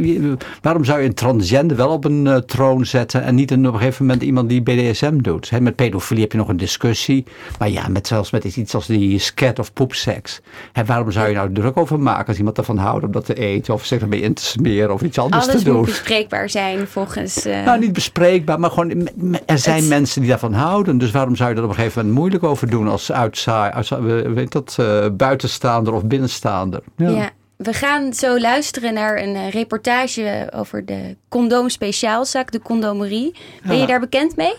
B: waarom zou je een transgender wel op een troon zetten en niet een, op een gegeven moment iemand die BDSM doet? Hè, met pedofilie heb je nog een discussie. Maar ja, met, zelfs met iets als die scat of poepseks. Hè, waarom zou je nou druk over maken als iemand ervan houdt om dat te eten of zich ermee in te smeren of iets anders
A: Alles
B: te doen?
A: moet bespreekbaar zijn volgens... Uh...
B: Nou, niet bespreekbaar, maar gewoon er zijn het... mensen die daarvan houden. Dus waarom zou je er op een gegeven moment moeilijk over doen als uitzaai, weet dat, uh, buitenstaander of binnenstaander?
A: Ja. ja. We gaan zo luisteren naar een uh, reportage over de condoomspeciaalzaak, de condomerie. Ben je daar bekend mee?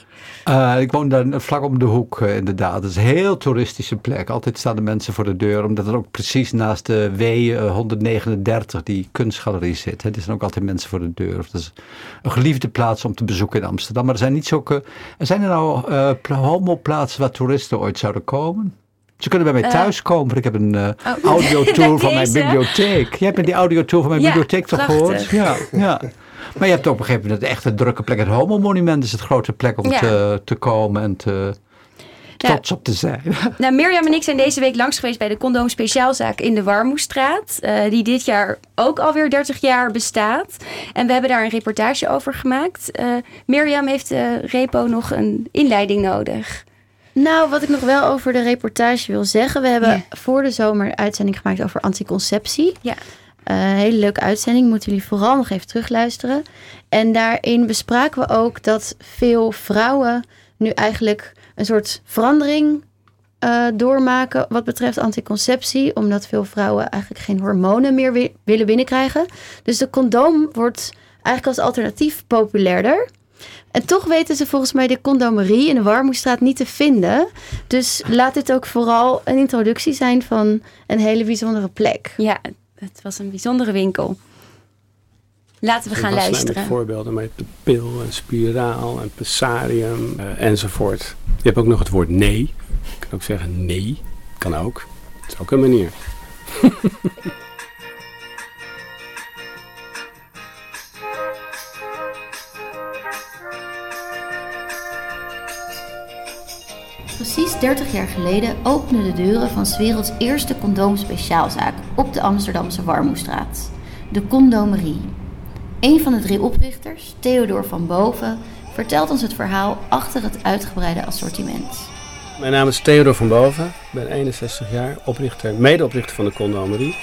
B: Uh, ik woon daar vlak om de hoek, uh, inderdaad. Het is een heel toeristische plek. Altijd staan de mensen voor de deur, omdat er ook precies naast de W139 die kunstgalerie zit. Hè. Er zijn ook altijd mensen voor de deur. Het is een geliefde plaats om te bezoeken in Amsterdam. Maar er zijn niet zulke. zijn er nou uh, homoplaatsen waar toeristen ooit zouden komen? Ze kunnen bij mij thuis komen, want ik heb een uh, audiotour van mijn bibliotheek. Jij hebt met die audiotour van mijn bibliotheek toch gehoord? Ja, ja. Maar je hebt ook op een gegeven moment echt een drukke plek. Het Homo Monument is het grote plek om te, te komen en te, trots op te zijn.
A: Nou, Mirjam en ik zijn deze week langs geweest bij de Condoom Speciaalzaak in de Warmoestraat. eh, die dit jaar ook alweer 30 jaar bestaat. En we hebben daar een reportage over gemaakt. Eh, Mirjam heeft de repo nog een inleiding nodig.
C: Nou, wat ik nog wel over de reportage wil zeggen. We hebben voor de zomer een uitzending gemaakt over anticonceptie.
A: Ja.
C: Een hele leuke uitzending. Moeten jullie vooral nog even terugluisteren. En daarin bespraken we ook dat veel vrouwen nu eigenlijk een soort verandering eh, doormaken wat betreft anticonceptie. Omdat veel vrouwen eigenlijk geen hormonen meer wi- willen binnenkrijgen. Dus de condoom wordt eigenlijk als alternatief populairder. En toch weten ze volgens mij de condomerie in de Warmoestraat niet te vinden. Dus laat dit ook vooral een introductie zijn van een hele bijzondere plek.
A: Ja, het was een bijzondere winkel. Laten we gaan
F: Er
A: luisteren.
F: namelijk voorbeelden met de pil en spiraal en pessarium eh, enzovoort. Je hebt ook nog het woord nee. Je kan ook zeggen nee. Kan ook. Dat is ook een manier.
C: Precies 30 jaar geleden openden de deuren van 's werelds eerste condoomspeciaalzaak op de Amsterdamse Warmoestraat. De Condomerie. Een van de drie oprichters, Theodor van Boven, vertelt ons het verhaal achter het uitgebreide assortiment.
F: Mijn naam is Theodor van Boven. Ik ben 61 jaar. Oprichter, medeoprichter van de Condomerie.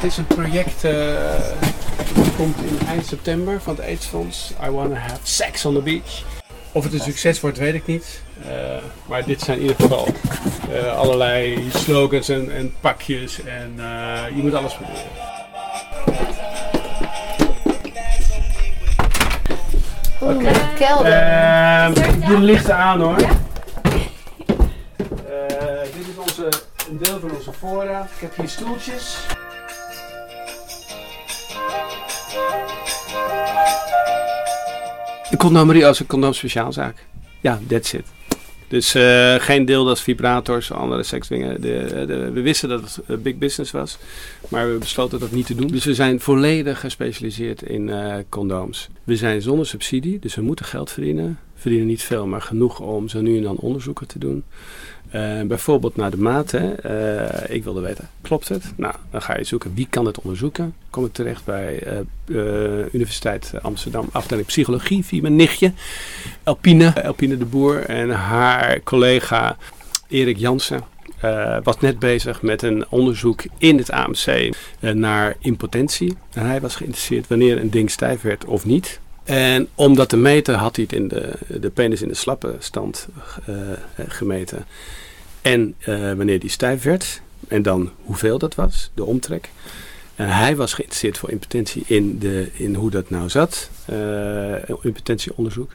F: Dit is een project eh, dat komt in eind september van het AIDS-fonds. I Wanna Have Sex on the Beach. Of het een succes wordt, weet ik niet. Eh, maar dit zijn in ieder geval eh, allerlei slogans en, en pakjes. En je moet alles proberen.
C: Oeh, kelder.
F: Ehm de lichten aan hoor. Dit is onze, een deel van onze voorraad. Ik heb hier stoeltjes. De condomerie als een condoomspeciaalzaak. Ja, that's it. Dus eh, geen deel dat vibrators, andere seksdingen. De, de, we wisten dat het eh, big business was, maar we besloten dat niet te doen. Dus we zijn volledig gespecialiseerd in eh, condooms. We zijn zonder subsidie, dus we moeten geld verdienen. Verdienen niet veel, maar genoeg om zo nu en dan onderzoeken te doen. Eh, bijvoorbeeld naar de maat. Hè. Eh, ik wilde weten, klopt het? Nou, dan ga je zoeken wie kan het onderzoeken. Kom ik terecht bij eh, Universiteit Amsterdam, afdeling psychologie, via mijn nichtje, Elpine, Elpine de Boer en haar collega Erik Jansen. was net bezig met een onderzoek in het AMC naar impotentie. En hij was geïnteresseerd wanneer een ding stijf werd of niet. En om dat te meten had hij het in de, de penis in de slappe stand eh, gemeten. En eh, wanneer die stijf werd. En dan hoeveel dat was, de omtrek. En hij was geïnteresseerd voor impotentie in, de, in hoe dat nou zat, eh, impotentieonderzoek.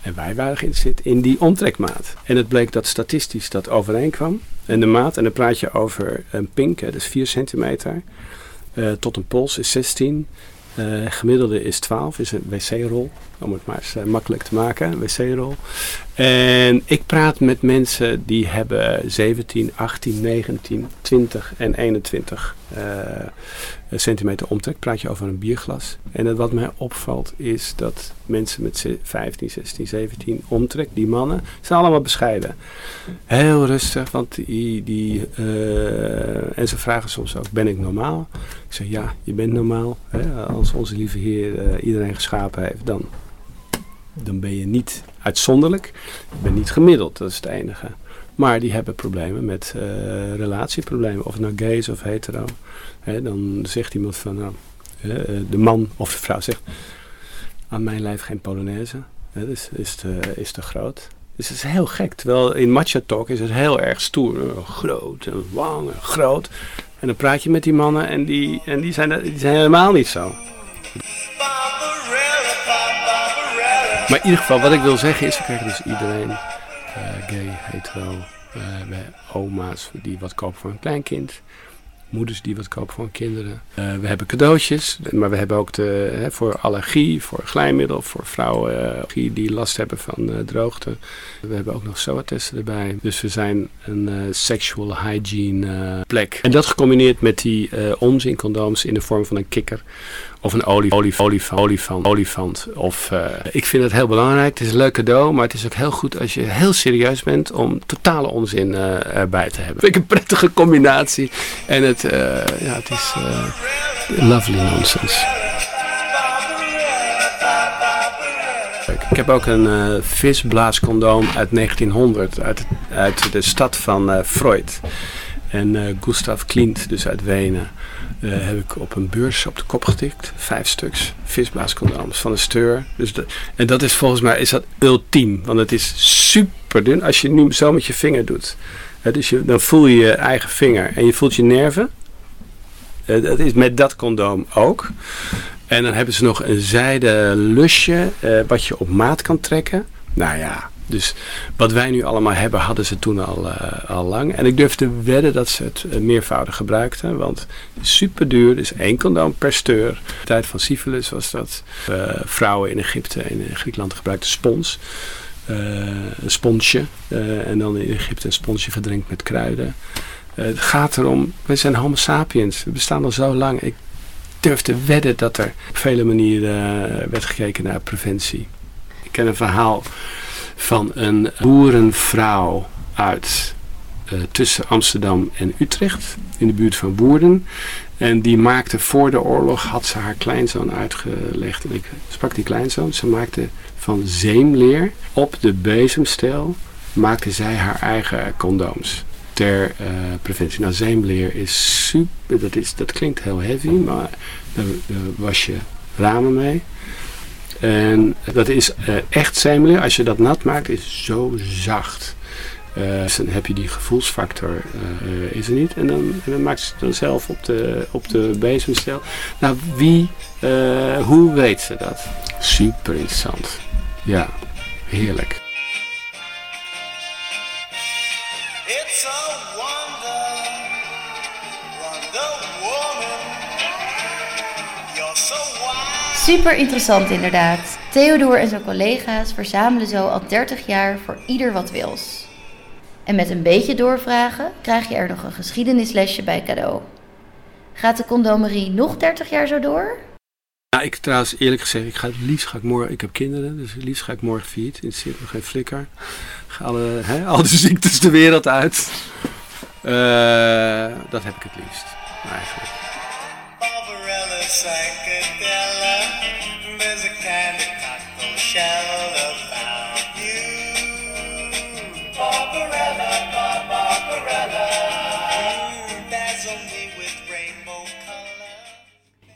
F: En wij waren geïnteresseerd in die omtrekmaat. En het bleek dat statistisch dat overeenkwam. En de maat, en dan praat je over een pink, hè, dat is 4 centimeter, eh, tot een pols is 16. Eh, gemiddelde is 12, is een wc-rol. Om het maar eens eh, makkelijk te maken, wc-rol. En ik praat met mensen die hebben 17, 18, 19, 20 en 21 eh, centimeter omtrek. Praat je over een bierglas. En wat mij opvalt is dat mensen met ze- 15, 16, 17 omtrek, die mannen, zijn allemaal bescheiden. Heel rustig, want die, die eh, en ze vragen soms ook, ben ik normaal? Ik zeg, ja, je bent normaal. Hè? Als onze lieve Heer eh, iedereen geschapen heeft, dan, dan ben je niet uitzonderlijk. Je bent niet gemiddeld, dat is het enige. Maar die hebben problemen met eh, relatieproblemen, of het nou gay is of hetero. Hè, dan zegt iemand van, nou, eh, de man of de vrouw zegt, aan mijn lijf geen Polonaise. Hè, dus is te, is te groot. Dus het is heel gek. Terwijl in macho talk is het heel erg stoer. Groot en lang en groot. En dan praat je met die mannen en die, en die, zijn, die zijn helemaal niet zo. Maar in ieder geval, wat ik wil zeggen is, we krijgen dus iedereen, gay, hetero, eh, oma's die wat kopen voor een kleinkind. Moeders die wat kopen voor kinderen. Eh, we hebben cadeautjes, maar we hebben ook de, hè, voor allergie, voor glijmiddel, voor vrouwen eh, die- last hebben van droogte. We hebben ook nog SOA-testen erbij. Dus we zijn een sexual hygiene plek. En dat gecombineerd met die eh onzincondooms in de vorm van een kikker. Of een olie, olie, olifant, olifant. Of, eh, ik vind het heel belangrijk. Het is een leuk cadeau, maar het is ook heel goed als je heel serieus bent om totale onzin eh, erbij te hebben. Vind ik een prettige combinatie. En het, eh, ja, het is lovely nonsense. Ik heb ook een eh, visblaascondoom uit 1900, uit, uit de stad van Freud. En eh, Gustav Klimt, dus uit Wenen, eh, heb ik op een beurs op de kop getikt. Vijf stuks visblaascondooms van een steur. Dus de, en dat is volgens mij is dat ultiem, want het is super dun als je nu zo met je vinger doet. Hè, dus je, dan voel je je eigen vinger en je voelt je nerven. Eh, dat is met dat condoom ook. En dan hebben ze nog een zijden lusje eh, wat je op maat kan trekken. Nou ja, dus wat wij nu allemaal hebben, hadden ze toen al, eh, al lang. En ik durf te wedden dat ze het eh, meervoudig gebruikten. Want super duur, dus één condoom per steur. De tijd van syphilis was dat. Eh, vrouwen in Egypte en in Griekenland gebruikten spons. Een sponsje. En dan in Egypte een sponsje gedrenkt met kruiden. Het gaat erom, we zijn homo sapiens. We bestaan al zo lang. Ik durf te wedden dat er op vele manieren werd gekeken naar preventie. Ik ken een verhaal van een boerenvrouw uit eh, tussen Amsterdam en Utrecht, in de buurt van Woerden. En die maakte voor de oorlog, had ze haar kleinzoon uitgelegd. En ik sprak die kleinzoon. Ze maakte van zeemleer op de bezemsteel, maakte zij haar eigen condooms ter eh, preventie. Nou, zeemleer is super, dat, is, dat klinkt heel heavy, maar daar was je ramen mee. En dat is eh, echt zeemleer. Als je dat nat maakt, is zo zacht. Eh, dan heb je die gevoelsfactor, eh, is er niet. En dan, en dan maakt ze het dan zelf op de, op de bezemsteel. Nou, wie, hoe weet ze dat? Super interessant. Ja, heerlijk.
G: It's
C: Super interessant inderdaad. Theodor en zijn collega's verzamelen zo al 30 jaar voor ieder wat wils. En met een beetje doorvragen krijg je er nog een geschiedenislesje bij cadeau. Gaat de condomerie nog 30 jaar zo door?
F: Ik trouwens eerlijk gezegd, ik ga het liefst ga ik morgen, ik heb kinderen, dus het liefst ga ik morgen failliet. Het zit nog geen flikker. Ga alle, hè, ziektes de wereld uit. Eh, dat heb ik het liefst, eigenlijk.
G: Barbarella Sancadella. There's a kind of shell about you. Mm, with rainbow color.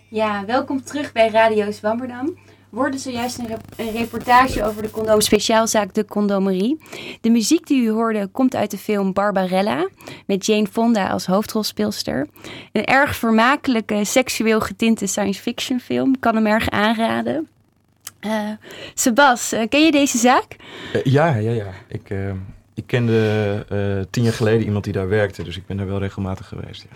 A: Ja, welkom terug bij Radio Zwammerdam. Hoorde zojuist een, een reportage over de condoom speciaalzaak De Condomerie. De muziek die u hoorde komt uit de film Barbarella met Jane Fonda als hoofdrolspeelster. Een erg vermakelijke, seksueel getinte science fiction film. Kan hem erg aanraden. Eh Sebas, eh, ken je deze zaak?
D: Eh, ja, ja, ja. Ik, ik kende tien jaar geleden iemand die daar werkte, dus ik ben daar wel regelmatig geweest.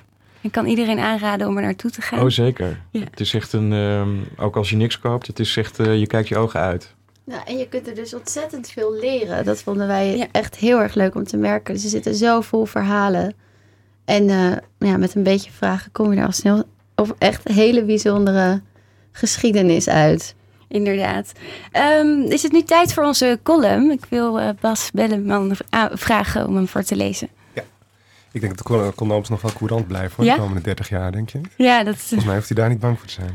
A: Ik kan iedereen aanraden om er naartoe te gaan.
D: Oh, zeker.
A: Ja.
D: Het is echt een, ehm, ook als je niks koopt, het is echt, eh, je kijkt je ogen uit.
C: Nou, en je kunt er dus ontzettend veel leren. Dat vonden wij
A: Ja.
C: echt heel erg leuk om te merken. Ze zitten zo vol verhalen. En eh, ja, met een beetje vragen kom je er al snel op echt hele bijzondere geschiedenis uit.
A: Inderdaad. Ehm, is het nu tijd voor onze column? Ik wil eh, Bas Belleman vragen om hem voor te lezen.
E: Ik denk dat de con- condooms nog wel courant blijven voor
A: Ja?
E: de komende 30 jaar, denk je?
A: Ja, dat
E: Volgens mij hoeft hij daar niet bang voor te zijn.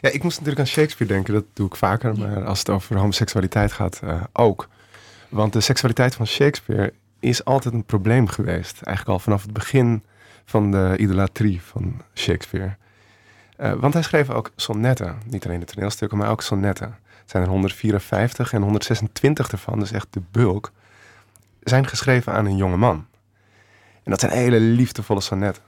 E: Ja, ik moest natuurlijk aan Shakespeare denken. Dat doe ik vaker. Maar als het over homoseksualiteit gaat, eh, ook. Want de seksualiteit van Shakespeare is altijd een probleem geweest. Eigenlijk al vanaf het begin van de idolatrie van Shakespeare. Eh, want hij schreef ook sonnetten. Niet alleen de toneelstukken, maar ook sonnetten. Het zijn er 154 en 126 ervan, dus echt de bulk, zijn geschreven aan een jonge man. En dat zijn hele liefdevolle sonnetten.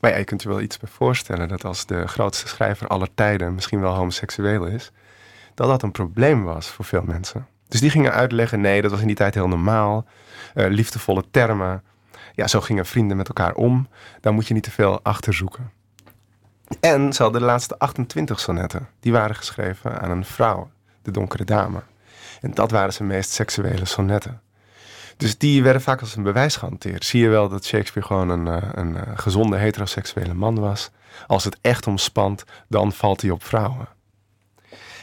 E: Maar je kunt je wel iets bij voorstellen dat als de grootste schrijver aller tijden misschien wel homoseksueel is, dat dat een probleem was voor veel mensen. Dus die gingen uitleggen, nee, dat was in die tijd heel normaal. Eh, liefdevolle termen. Ja, zo gingen vrienden met elkaar om. Daar moet je niet te veel achter zoeken. En ze hadden de laatste 28 sonnetten. Die waren geschreven aan een vrouw, de donkere dame. En dat waren zijn meest seksuele sonnetten. Dus die werden vaak als een bewijs gehanteerd. Zie je wel dat Shakespeare gewoon een, eh, een eh, gezonde heteroseksuele man was. Als het echt omspant, dan valt hij op vrouwen.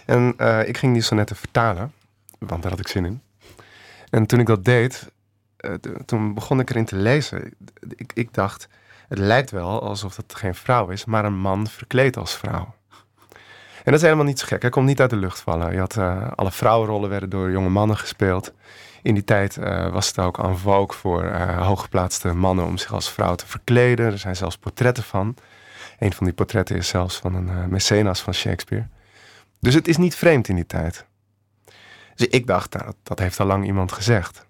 E: En eh, ik ging die sonnetten vertalen, want daar had ik zin in. En toen ik dat deed, toen begon ik erin te lezen. Ik, ik dacht, het lijkt wel alsof het geen vrouw is, maar een man verkleed als vrouw. En dat is helemaal niet zo gek. Hij komt niet uit de lucht vallen. Je had, alle vrouwenrollen werden door jonge mannen gespeeld. In die tijd eh, was het ook en vogue voor eh, hooggeplaatste mannen om zich als vrouw te verkleden. Er zijn zelfs portretten van. Een van die portretten is zelfs van een eh, mecenas van Shakespeare. Dus het is niet vreemd in die tijd. Dus ik dacht, nou, dat, heeft al lang iemand gezegd.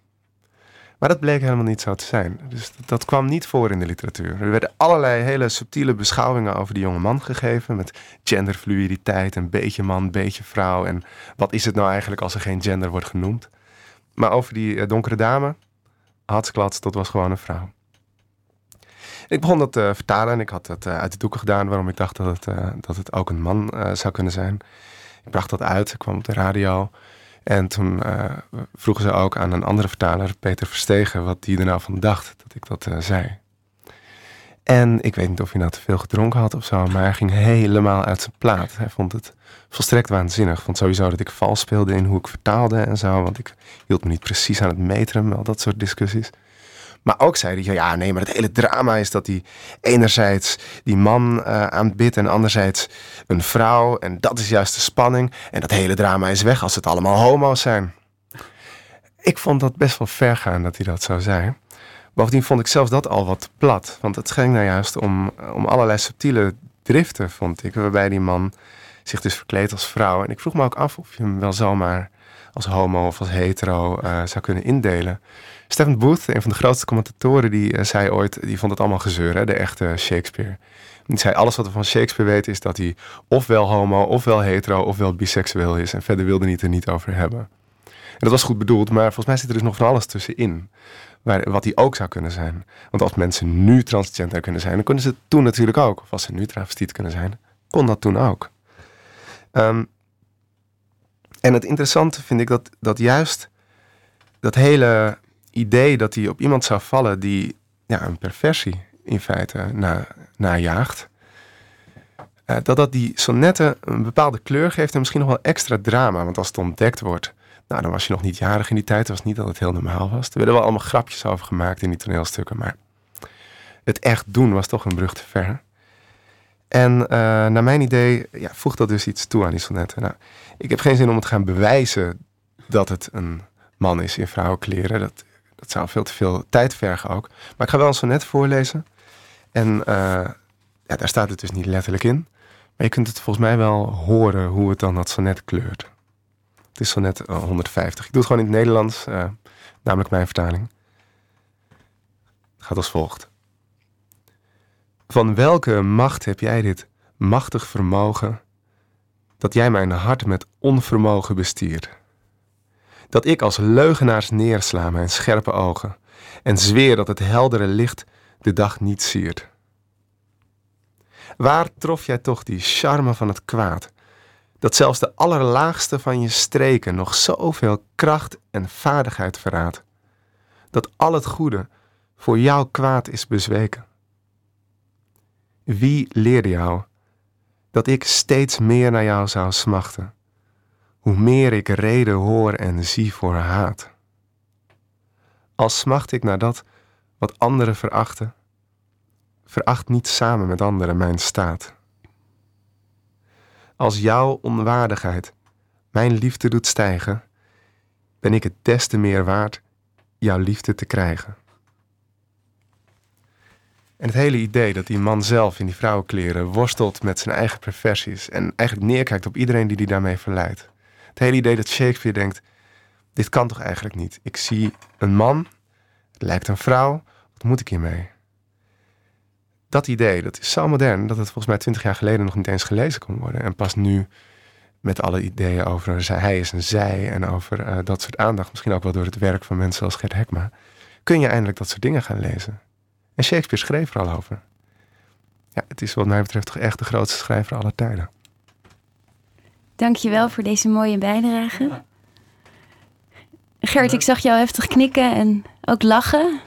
E: Maar dat bleek helemaal niet zo te zijn. Dus dat, kwam niet voor in de literatuur. Er werden allerlei hele subtiele beschouwingen over die jonge man gegeven. Met genderfluiditeit, een beetje man, beetje vrouw. En wat is het nou eigenlijk als er geen gender wordt genoemd? Maar over die eh, donkere dame, hatsklats, dat was gewoon een vrouw. Ik begon dat te vertalen en ik had het eh, uit de doeken gedaan waarom ik dacht dat het, eh, dat het ook een man eh, zou kunnen zijn. Ik bracht dat uit, ik kwam op de radio. En toen eh, vroegen ze ook aan een andere vertaler, Peter Verstegen, wat die er nou van dacht dat ik dat eh, zei. En ik weet niet of hij nou te veel gedronken had of zo, maar hij ging helemaal uit zijn plaat. Hij vond het volstrekt waanzinnig. Vond sowieso dat ik vals speelde in hoe ik vertaalde en zo, want ik hield me niet precies aan het metrum, al dat soort discussies. Maar ook zei hij, ja nee, maar het hele drama is dat hij enerzijds die man eh, aanbidt en anderzijds een vrouw. En dat is juist de spanning. En dat hele drama is weg als het allemaal homo's zijn. Ik vond dat best wel ver gaan dat hij dat zou zijn. Bovendien vond ik zelfs dat al wat plat. Want het ging nou juist om, om allerlei subtiele driften, vond ik. Waarbij die man zich dus verkleedt als vrouw. En ik vroeg me ook af of je hem wel zomaar als homo of als hetero eh, zou kunnen indelen. Stephen Booth, een van de grootste commentatoren, die eh, zei ooit, die vond het allemaal gezeur, hè, de echte Shakespeare. Die zei, alles wat we van Shakespeare weten is dat hij ofwel homo, ofwel hetero, ofwel biseksueel is. En verder wilde hij het er niet over hebben. En dat was goed bedoeld, maar volgens mij zit er dus nog van alles tussenin. Waar, wat hij ook zou kunnen zijn. Want als mensen nu transgender kunnen zijn, dan kunnen ze het toen natuurlijk ook. Of als ze nu travestiet kunnen zijn, kon dat toen ook. Ehm, en het interessante vind ik dat, dat juist dat hele idee dat hij op iemand zou vallen die ja, een perversie in feite na, najaagt. eh, dat dat die sonnetten een bepaalde kleur geeft en misschien nog wel extra drama. Want als het ontdekt wordt, nou dan was je nog niet jarig in die tijd. Het was niet dat het heel normaal was. Er werden wel allemaal grapjes over gemaakt in die toneelstukken. Maar het echt doen was toch een brug te ver. En eh, naar mijn idee ja, voegt dat dus iets toe aan die sonnetten. Nou, ik heb geen zin om het gaan bewijzen dat het een man is in vrouwenkleren. Dat, dat zou veel te veel tijd vergen ook. Maar ik ga wel een sonnet voorlezen. En eh, ja, daar staat het dus niet letterlijk in. Maar je kunt het volgens mij wel horen hoe het dan dat sonnet kleurt. Het is sonnet eh, 150. Ik doe het gewoon in het Nederlands, eh, namelijk mijn vertaling. Gaat als volgt. Van welke macht heb jij dit machtig vermogen dat jij mijn hart met onvermogen bestiert? Dat ik als leugenaars neersla mijn scherpe ogen en zweer dat het heldere licht de dag niet siert. Waar trof jij toch die charme van het kwaad? Dat zelfs de allerlaagste van je streken nog zoveel kracht en vaardigheid verraadt. Dat al het goede voor jouw kwaad is bezweken. Wie leerde jou dat ik steeds meer naar jou zou smachten? Hoe meer ik reden hoor en zie voor haat. Als smacht ik naar dat wat anderen verachten, veracht niet samen met anderen mijn staat. Als jouw onwaardigheid mijn liefde doet stijgen, ben ik het des te meer waard jouw liefde te krijgen. En het hele idee dat die man zelf in die vrouwenkleren worstelt met zijn eigen perversies en eigenlijk neerkijkt op iedereen die die daarmee verleidt. Het hele idee dat Shakespeare denkt: dit kan toch eigenlijk niet? Ik zie een man, het lijkt een vrouw, wat moet ik hiermee? Dat idee, dat is zo modern dat het volgens mij twintig jaar geleden nog niet eens gelezen kon worden. En pas nu met alle ideeën over hij is een zij en over eh, dat soort aandacht, misschien ook wel door het werk van mensen als Gert Hekma, kun je eindelijk dat soort dingen gaan lezen. En Shakespeare schreef er al over. Ja, het is wat mij betreft toch echt de grootste schrijver aller tijden.
A: Dankjewel voor deze mooie bijdrage. Gert, ik zag jou heftig knikken en ook lachen.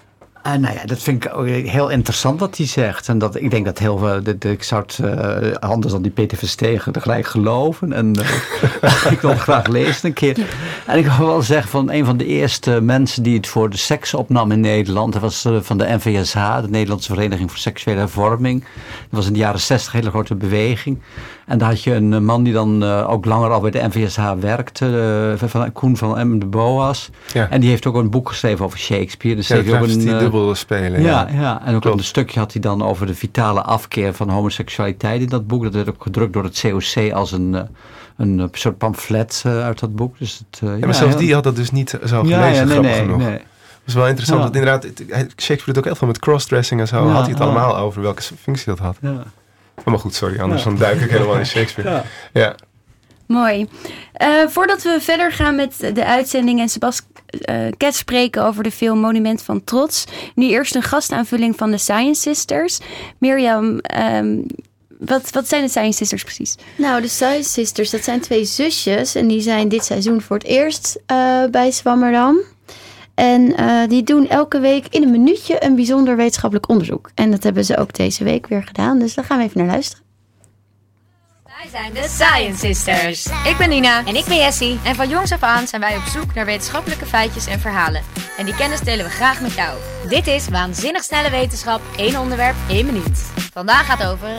B: Uh, nou ja, dat vind ik heel interessant wat hij zegt. En dat, ik denk dat heel veel, dat, ik zou het uh, anders dan die Peter Verstegen tegelijk geloven. En uh, ik wil het graag lezen een keer. En ik wil wel zeggen van een van de eerste mensen die het voor de seks opnam in Nederland. Dat was van de NVSH, de Nederlandse Vereniging voor Seksuele Hervorming. Dat was in de jaren zestig een hele grote beweging. En daar had je een man die dan ook langer al bij de NVSH werkte. van Koen van M. de Boas.
E: Ja.
B: En die heeft ook een boek geschreven over Shakespeare. Dus
E: Ja,
B: heeft ook een,
E: dubbel spelen.
B: ja, ja, en ook
E: Klopt.
B: een stukje had hij dan over de vitale afkeer van homoseksualiteit in dat boek. Dat werd ook gedrukt door het COC als een, eh, een eh, soort pamflet eh, uit dat boek. Dus het,
E: Ja, maar zelfs
B: heel-
E: die had dat dus niet zo gelezen,
B: nee,
E: grappig
B: nee,
E: genoeg.
B: nee.
E: Dat is wel interessant, want inderdaad, Shakespeare doet ook heel veel met crossdressing en zo. Had hij het allemaal over welke functie dat had.
B: Ja.
E: Oh, maar goed, sorry, anders dan duik ik helemaal in Shakespeare.
B: Ja.
A: Mooi. Eh, voordat we verder gaan met de uitzending en Sebas eh Ket spreken over de film Monument van Trots. Nu eerst een gastaanvulling van de Science Sisters. Mirjam, ehm, wat, wat zijn de Science Sisters precies?
C: Nou, de Science Sisters, dat zijn twee zusjes. En die zijn dit seizoen voor het eerst eh, bij Zwammerdam. En die doen elke week in een minuutje een bijzonder wetenschappelijk onderzoek. En dat hebben ze ook deze week weer gedaan. Dus daar gaan we even naar luisteren.
H: Wij zijn de Science Sisters. Ik ben Nina. En ik ben Jessie. En van jongs af aan zijn wij op zoek naar wetenschappelijke feitjes en verhalen. En die kennis delen we graag met jou. Dit is Waanzinnig Snelle Wetenschap. één onderwerp, één minuut. Vandaag gaat het over...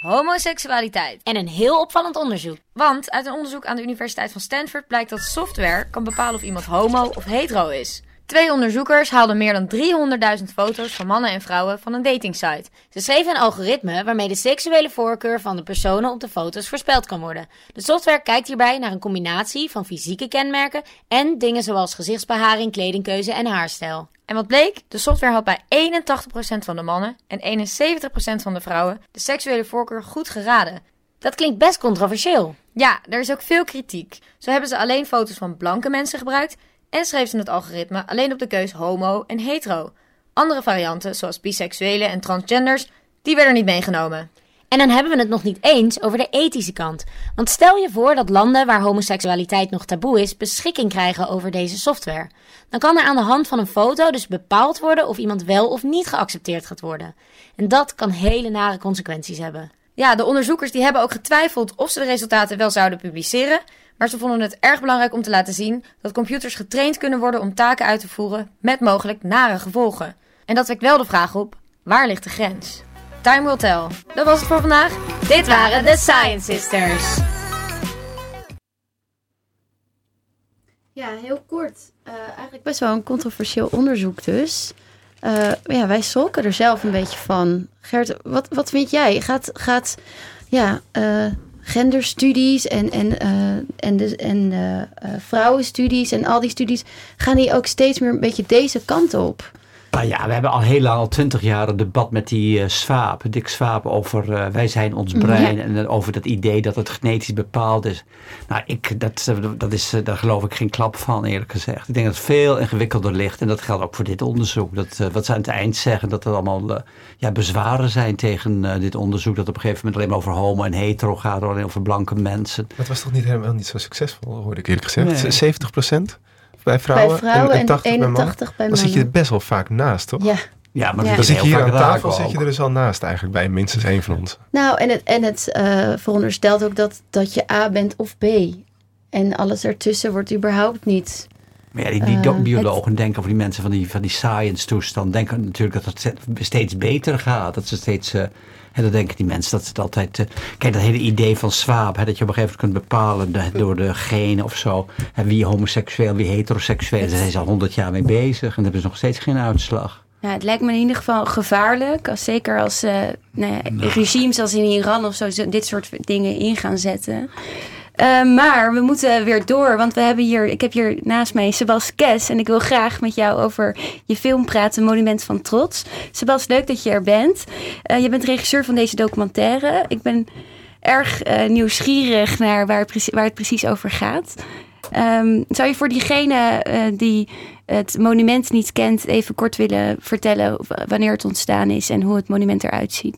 H: Homoseksualiteit. En een heel opvallend onderzoek. Want uit een onderzoek aan de Universiteit van Stanford blijkt dat software kan bepalen of iemand homo of hetero is. Twee onderzoekers haalden meer dan 300.000 foto's van mannen en vrouwen van een datingsite. Ze schreven een algoritme waarmee de seksuele voorkeur van de personen op de foto's voorspeld kan worden. De software kijkt hierbij naar een combinatie van fysieke kenmerken en dingen zoals gezichtsbeharing, kledingkeuze en haarstijl. En wat bleek? De software had bij 81% van de mannen en 71% van de vrouwen de seksuele voorkeur goed geraden. Dat klinkt best controversieel. Ja, er is ook veel kritiek. Zo hebben ze alleen foto's van blanke mensen gebruikt en schreef ze het algoritme alleen op de keus homo en hetero. Andere varianten, zoals biseksuelen en transgenders, die werden niet meegenomen.
I: En dan hebben we het nog niet eens over de ethische kant. Want stel je voor dat landen waar homoseksualiteit nog taboe is, beschikking krijgen over deze software. Dan kan er aan de hand van een foto dus bepaald worden of iemand wel of niet geaccepteerd gaat worden. En dat kan hele nare consequenties hebben.
H: Ja, de onderzoekers die hebben ook getwijfeld of ze de resultaten wel zouden publiceren. Maar ze vonden het erg belangrijk om te laten zien dat computers getraind kunnen worden om taken uit te voeren met mogelijk nare gevolgen. En dat wekt wel de vraag op, waar ligt de grens? Time will tell. Dat was het voor vandaag.
I: Dit waren de Science Sisters.
C: Ja, heel kort. Eh, eigenlijk best wel een controversieel onderzoek dus. Eh, ja, wij schrolken er zelf een beetje van. Gert, wat, wat vind jij? Gaat, gaat ja, eh, genderstudies en, en, eh, en, de, en eh, eh, vrouwenstudies en al die studies, gaan die ook steeds meer een beetje deze kant op.
B: Nou ja, we hebben al heel lang, al twintig jaar, een debat met die eh Swaap, Dick Swaap, over eh, wij zijn ons brein
C: Ja.
B: en eh, over dat idee dat het genetisch bepaald is. Nou, ik, dat, dat is, daar geloof ik geen klap van, eerlijk gezegd. Ik denk dat het veel ingewikkelder ligt en dat geldt ook voor dit onderzoek. Dat, eh, wat ze aan het eind zeggen, dat er allemaal ja, bezwaren zijn tegen eh, dit onderzoek, dat op een gegeven moment alleen maar over homo en hetero gaat, alleen over blanke mensen.
E: Maar het was toch niet helemaal niet zo succesvol, hoorde ik eerlijk gezegd.
B: Nee.
E: 70 bij vrouwen,
C: bij vrouwen en,
E: 80 bij mannen.
C: 81 bij
E: Dan zit je er best wel vaak naast, toch?
C: Ja,
B: Ja, maar
C: Ja.
E: Dan zit je hier
B: vaak
E: aan tafel, zit je er dus al naast eigenlijk, bij minstens één van ons.
C: nou en het, en het eh, veronderstelt ook dat, dat je A bent of B. En alles ertussen wordt überhaupt niet.
B: Maar ja, die, die
C: Eh,
B: biologen denken over die mensen van die, van die science toestand, denken natuurlijk dat het ste- steeds beter gaat. Dat ze steeds, eh en dan denken die mensen dat het altijd... eh, kijk, dat hele idee van Swaap, hè, dat je op een gegeven moment kunt bepalen de- door de genen of zo, hè, wie homoseksueel, wie heteroseksueel. Daar zijn ze al honderd jaar mee bezig en dan hebben ze nog steeds geen uitslag.
A: Ja, het lijkt me in ieder geval gevaarlijk. Als, zeker als eh, nou ja, regimes als in Iran of zo dit soort dingen in gaan zetten. Eh, maar we moeten weer door, want we hebben hier, ik heb hier naast mij Sebas Kes en ik wil graag met jou over je film praten, Monument van Trots. Sebas, leuk dat je er bent. Eh, je bent regisseur van deze documentaire. Ik ben erg eh, nieuwsgierig naar waar het, waar het precies over gaat. Ehm, zou je voor diegene eh, die het monument niet kent, even kort willen vertellen w- wanneer het ontstaan is en hoe het monument eruit ziet?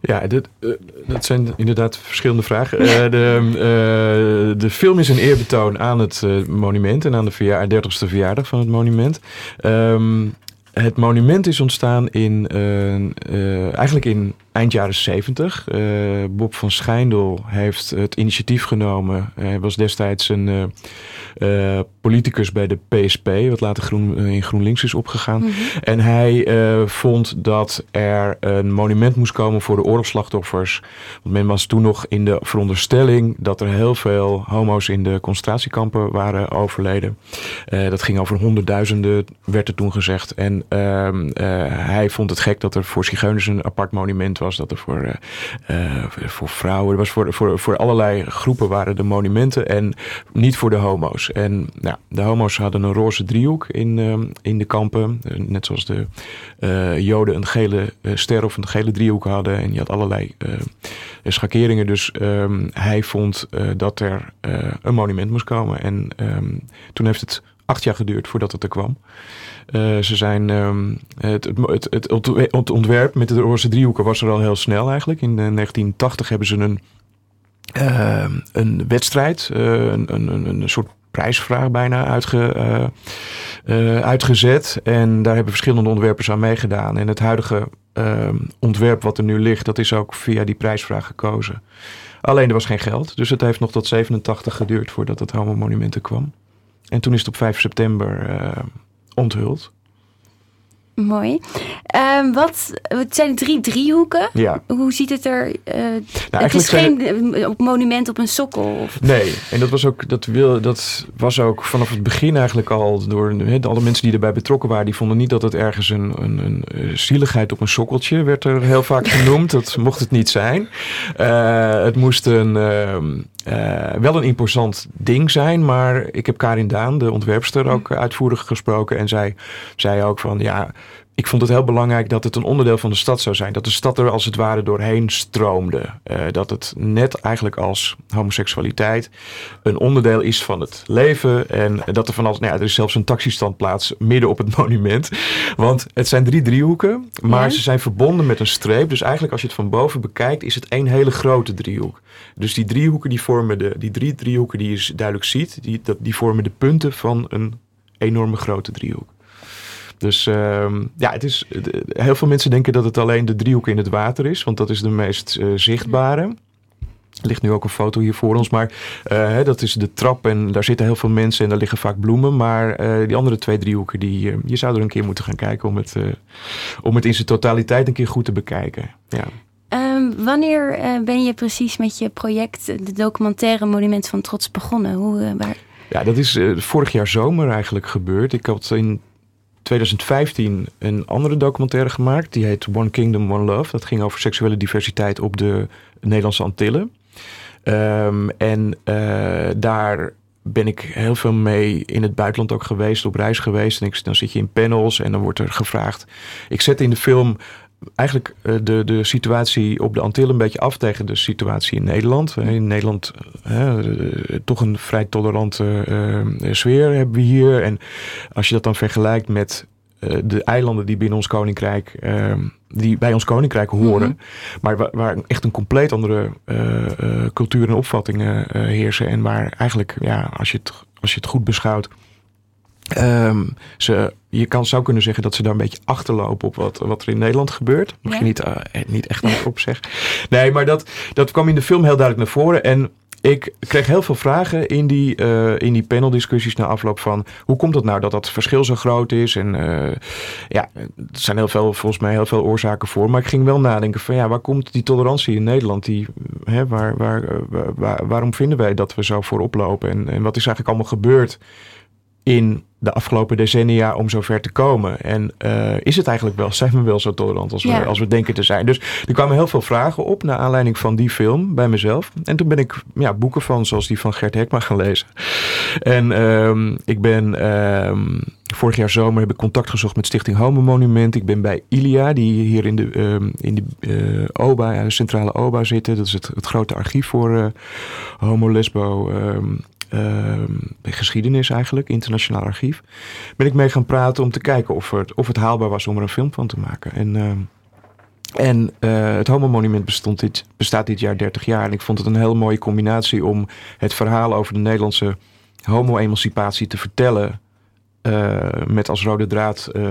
D: Ja, dat, eh, dat zijn inderdaad verschillende vragen. Eh, de, eh, de film is een eerbetoon aan het eh, monument en aan de verja 30ste verjaardag van het monument. Ehm, het monument is ontstaan in, eh, eh, eigenlijk in eind jaren 70. Eh, Bob van Schijndel heeft het initiatief genomen. Hij was destijds een eh, eh, politicus bij de PSP, wat later groen, in GroenLinks is opgegaan. En hij vond dat er een monument moest komen voor de oorlogsslachtoffers. Want men was toen nog in de veronderstelling dat er heel veel homo's in de concentratiekampen waren overleden. Dat ging over honderdduizenden, werd er toen gezegd. En ehm, eh, hij vond het gek dat er voor zigeuners een apart monument was. Dat er voor, eh, eh, voor vrouwen, was voor, voor, voor allerlei groepen waren de monumenten. En niet voor de homo's. En nou, de homo's hadden een roze driehoek in, ehm, in de kampen. Eh, net zoals de eh, Joden een gele eh, ster of een gele driehoek hadden. En je had allerlei eh, schakeringen. Dus ehm, hij vond eh, dat er eh, een monument moest komen. En ehm, toen heeft het acht jaar geduurd voordat het er kwam. Eh, ze zijn, ehm, het, het, het, het ontwe- het ontwerp met de roze driehoeken was er al heel snel eigenlijk. In eh, 1980 hebben ze een, ehm, een wedstrijd, eh, een, een, een, soort prijsvraag bijna uitge, eh, eh, uitgezet. En daar hebben verschillende ontwerpers aan meegedaan. En het huidige ehm, ontwerp wat er nu ligt, dat is ook via die prijsvraag gekozen. Alleen er was geen geld, dus het heeft nog tot 87 geduurd voordat het Homo Monument er kwam. En toen is het op 5 september eh, onthuld.
A: Mooi. Ehm, wat, het zijn drie driehoeken.
D: Ja.
A: Hoe ziet het er? eh, het
D: eigenlijk
A: is geen eh, monument op een sokkel. Of,
D: Nee, en dat was ook, dat wil, dat was ook vanaf het begin eigenlijk al door alle mensen die erbij betrokken waren, die vonden niet dat het ergens een, een, een zieligheid op een sokkeltje werd er heel vaak genoemd. dat mocht het niet zijn. Het moest een, ehm, eh, wel een imposant ding zijn, maar ik heb Karin Daan, de ontwerpster, ook uitvoerig gesproken en zij zei ook van ja. Ik vond het heel belangrijk dat het een onderdeel van de stad zou zijn. Dat de stad er als het ware doorheen stroomde. Eh, dat het net eigenlijk als homoseksualiteit een onderdeel is van het leven. En dat er van alles. Nou ja, er is zelfs een taxistandplaats midden op het monument. Want het zijn drie driehoeken, maar
A: Ja.
D: ze zijn verbonden met een streep. Dus eigenlijk als je het van boven bekijkt, is het één hele grote driehoek. Dus die driehoeken die vormen de. Die drie driehoeken die je duidelijk ziet, die, dat, die vormen de punten van een enorme grote driehoek. Dus ehm, ja, het is, heel veel mensen denken dat het alleen de driehoek in het water is, want dat is de meest eh, zichtbare. Er ligt nu ook een foto hier voor ons, maar eh, dat is de trap en daar zitten heel veel mensen en daar liggen vaak bloemen. Maar eh, die andere twee driehoeken, die, je zou er een keer moeten gaan kijken om het, om het in zijn totaliteit een keer goed te bekijken. Ja.
A: Ehm, wanneer ben je precies met je project, de documentaire Monument van Trots, begonnen? Hoe, waar...
D: Ja, dat is vorig jaar zomer eigenlijk gebeurd. Ik had in 2015 een andere documentaire gemaakt. Die heet One Kingdom, One Love. Dat ging over seksuele diversiteit op de Nederlandse Antillen. Ehm, en eh, daar ben ik heel veel mee in het buitenland ook geweest, op reis geweest. En ik, dan zit je in panels en dan wordt er gevraagd. Ik zet in de film eigenlijk eh, de, de situatie op de Antillen een beetje af tegen de situatie in Nederland. In Nederland eh, eh, toch een vrij tolerante eh, sfeer hebben we hier. En als je dat dan vergelijkt met de eilanden die binnen ons koninkrijk, eh, die bij ons koninkrijk horen, maar waar, waar echt een compleet andere cultuur en opvattingen heersen. En waar eigenlijk, ja, als je het, als je het goed beschouwt, Ehm, ze, je kan, zou kunnen zeggen dat ze daar een beetje achterlopen op wat, wat er in Nederland gebeurt. Mag
A: Ja.
D: je niet, eh, niet echt op zeggen. Nee, maar dat, dat kwam in de film heel duidelijk naar voren. En ik kreeg heel veel vragen in die, eh, in die paneldiscussies na afloop van... hoe komt het nou dat dat verschil zo groot is? En eh, ja, er zijn heel veel, volgens mij heel veel oorzaken voor. Maar ik ging wel nadenken van ja, waar komt die tolerantie in Nederland? Die, hè, waar, waar, waar- waar- waarom vinden wij dat we zo voorop lopen? En, en wat is eigenlijk allemaal gebeurd in de afgelopen decennia om zover te komen? En eh, is het eigenlijk wel, zijn we wel zo tolerant als,
A: Ja.
D: we, als we denken te zijn? Dus er kwamen heel veel vragen op naar aanleiding van die film bij mezelf. En toen ben ik ja, boeken van, zoals die van Gert Hekma gaan lezen. En ehm, ik ben ehm, vorig jaar zomer heb ik contact gezocht met Stichting Homo Monument. Ik ben bij ILIA, die hier in de, ehm, in de eh, OBA, de centrale OBA zitten. Dat is het, het grote archief voor eh, homo, lesbo, geschiedenis eigenlijk, internationaal archief. Ben ik mee gaan praten om te kijken of het, of het haalbaar was om er een film van te maken. En, ehm, en eh, het Homo Monument bestond dit, bestaat dit jaar 30 jaar. En ik vond het een hele mooie combinatie om het verhaal over de Nederlandse homo-emancipatie te vertellen. eh, met als rode draad eh,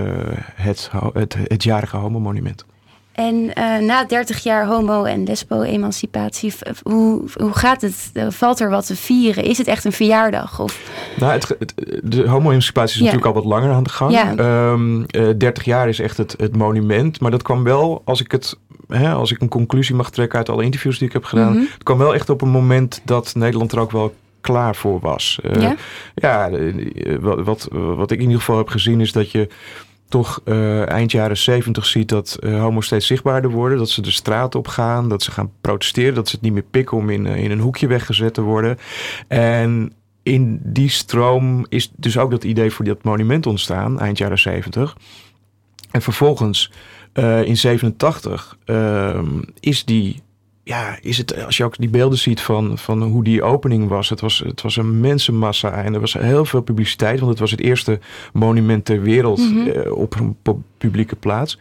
D: het, het, het jarige Homo Monument.
A: En eh, na 30 jaar homo- en lesbo-emancipatie, hoe, hoe gaat het? Eh, Valt er wat te vieren? Is het echt een verjaardag? Of,
D: Nou, het, het- de homo-emancipatie is
A: Ja.
D: natuurlijk al wat langer aan de gang.
A: Ja.
D: Ehm, eh, 30 jaar is echt het, het monument. Maar dat kwam wel, als ik, het, hè, als ik een conclusie mag trekken uit alle interviews die ik heb gedaan.
A: Mhm.
D: Het kwam wel echt op een moment dat Nederland er ook wel klaar voor was. Eh,
A: Ja?
D: ja, wat, wat, wat ik in ieder geval heb gezien is dat je toch eh, eind jaren 70 ziet dat eh, homo's steeds zichtbaarder worden. Dat ze de straat op gaan, dat ze gaan protesteren, dat ze het niet meer pikken om in, eh, in een hoekje weggezet te worden. En in die stroom is dus ook dat idee voor dat monument ontstaan, eind jaren 70. En vervolgens in 87 ehm, is die. Ja, is het, als je ook die beelden ziet van, van hoe die opening was. Het, was. het was een mensenmassa en er was heel veel publiciteit. Want het was het eerste monument ter wereld
A: Mhm.
D: eh, op een pu- publieke plaats.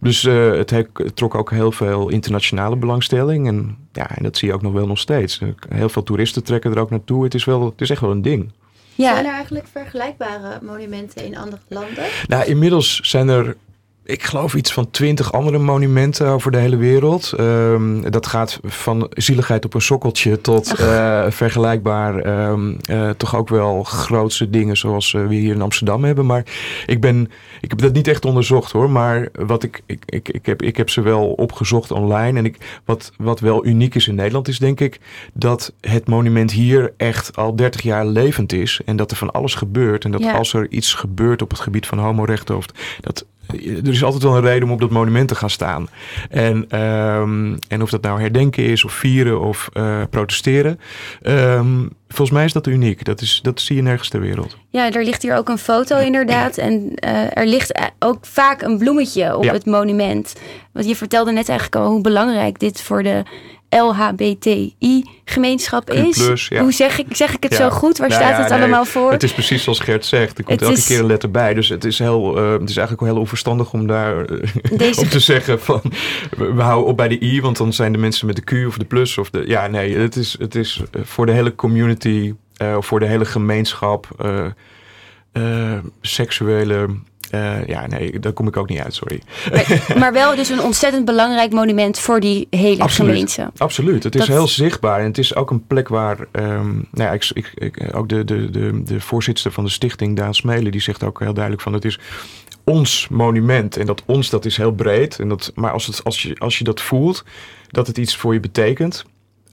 D: Dus eh, het, he- het trok ook heel veel internationale belangstelling. En, ja, en dat zie je ook nog wel nog steeds. Heel veel toeristen trekken er ook naartoe. Het is, wel, het is echt wel een ding.
C: Zijn
A: ja,
C: er eigenlijk vergelijkbare monumenten in andere landen?
D: Nou, inmiddels zijn er, ik geloof, iets van twintig andere monumenten over de hele wereld. Ehm, dat gaat van zieligheid op een sokkeltje tot eh, vergelijkbaar, ehm, eh, toch ook wel grootse dingen zoals eh, we hier in Amsterdam hebben. Maar ik, ben, ik heb dat niet echt onderzocht hoor. Maar wat ik, ik, ik, ik, heb, ik heb ze wel opgezocht online. En ik, wat, wat wel uniek is in Nederland is denk ik dat het monument hier echt al 30 jaar levend is. En dat er van alles gebeurt. En dat
A: Ja.
D: als er iets gebeurt op het gebied van homorechten, of dat er is altijd wel een reden om op dat monument te gaan staan. En, ehm, en of dat nou herdenken is, of vieren, of eh, protesteren. Ehm, volgens mij is dat uniek. Dat, is, dat zie je nergens ter wereld.
A: ja, er ligt hier ook een foto inderdaad. En eh, er ligt eh, ook vaak een bloemetje op
D: Ja.
A: het monument. Want je vertelde net eigenlijk al hoe belangrijk dit voor de LHBTI-gemeenschap is.
D: Ja.
A: Hoe zeg ik, zeg ik het
D: Ja.
A: zo goed? Waar
D: Nou
A: staat het
D: nee,
A: allemaal voor?
D: Het is precies zoals Gert zegt. Er komt
A: Het
D: elke
A: is-
D: keer een letter bij. Dus het is, heel, eh, het is eigenlijk wel heel onverstandig om daar eh,
A: Deze-
D: op te zeggen van... We, houden op bij de I, want dan zijn de mensen met de Q of de plus. Of de, ja, nee, het is, het is eh, voor de hele community... of voor de hele gemeenschap... seksuele... eh, ja, nee, daar kom ik ook niet uit, sorry.
A: Maar, maar wel dus een ontzettend belangrijk monument voor die hele
D: Absoluut.
A: gemeente.
D: Absoluut, het is
A: Dat-
D: heel zichtbaar en het is ook een plek waar, ehm, nou ja, ik, ik, ik- ook de, de, de, de voorzitter van de stichting, Daan Smelen, die zegt ook heel duidelijk van het is ons monument en dat ons dat is heel breed, en dat, maar als, het, als, je, als je dat voelt, dat het iets voor je betekent,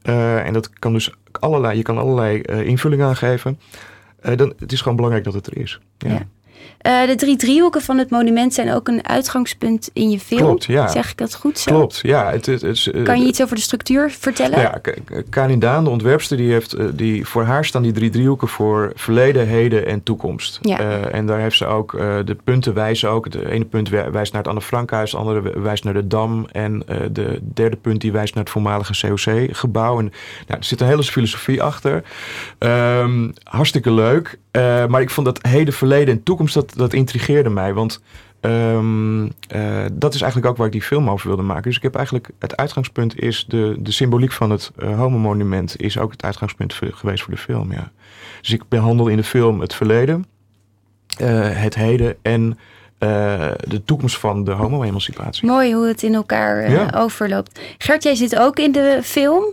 D: eh, en dat kan dus allerlei, je kan allerlei eh, invulling aangeven, eh, dan het is gewoon belangrijk dat het er is. Ja.
A: Ja. Eh, de drie driehoeken van het monument zijn ook een uitgangspunt in je film.
D: Klopt, ja.
A: Zeg ik dat goed zo?
D: Klopt, ja. Het, het, eh,
A: Kan je iets over de structuur vertellen?
D: Ja, Karin Daan, de ontwerpster, die heeft, eh, die, voor haar staan die drie driehoeken voor verleden, heden en toekomst.
A: Ja.
D: En daar heeft ze ook, de punten wijzen ook. Het ene punt wij- wijst naar het Anne Frankhuis, het andere wijst naar de Dam. En de derde punt die wijst naar het voormalige COC-gebouw. En nou, er zit een hele filosofie achter. Ehm, hartstikke leuk. Eh, maar ik vond dat heden, verleden en toekomst, dat, dat intrigeerde mij. Want Ehm, eh, dat is eigenlijk ook waar ik die film over wilde maken. Dus ik heb eigenlijk, het uitgangspunt is de, de symboliek van het uh, homo-monument is ook het uitgangspunt geweest voor de film, ja. Dus ik behandel in de film het verleden, eh, het heden en eh, de toekomst van de homo-emancipatie.
A: Mooi hoe het in elkaar eh,
D: Ja.
A: overloopt. Gert, jij zit ook in de film.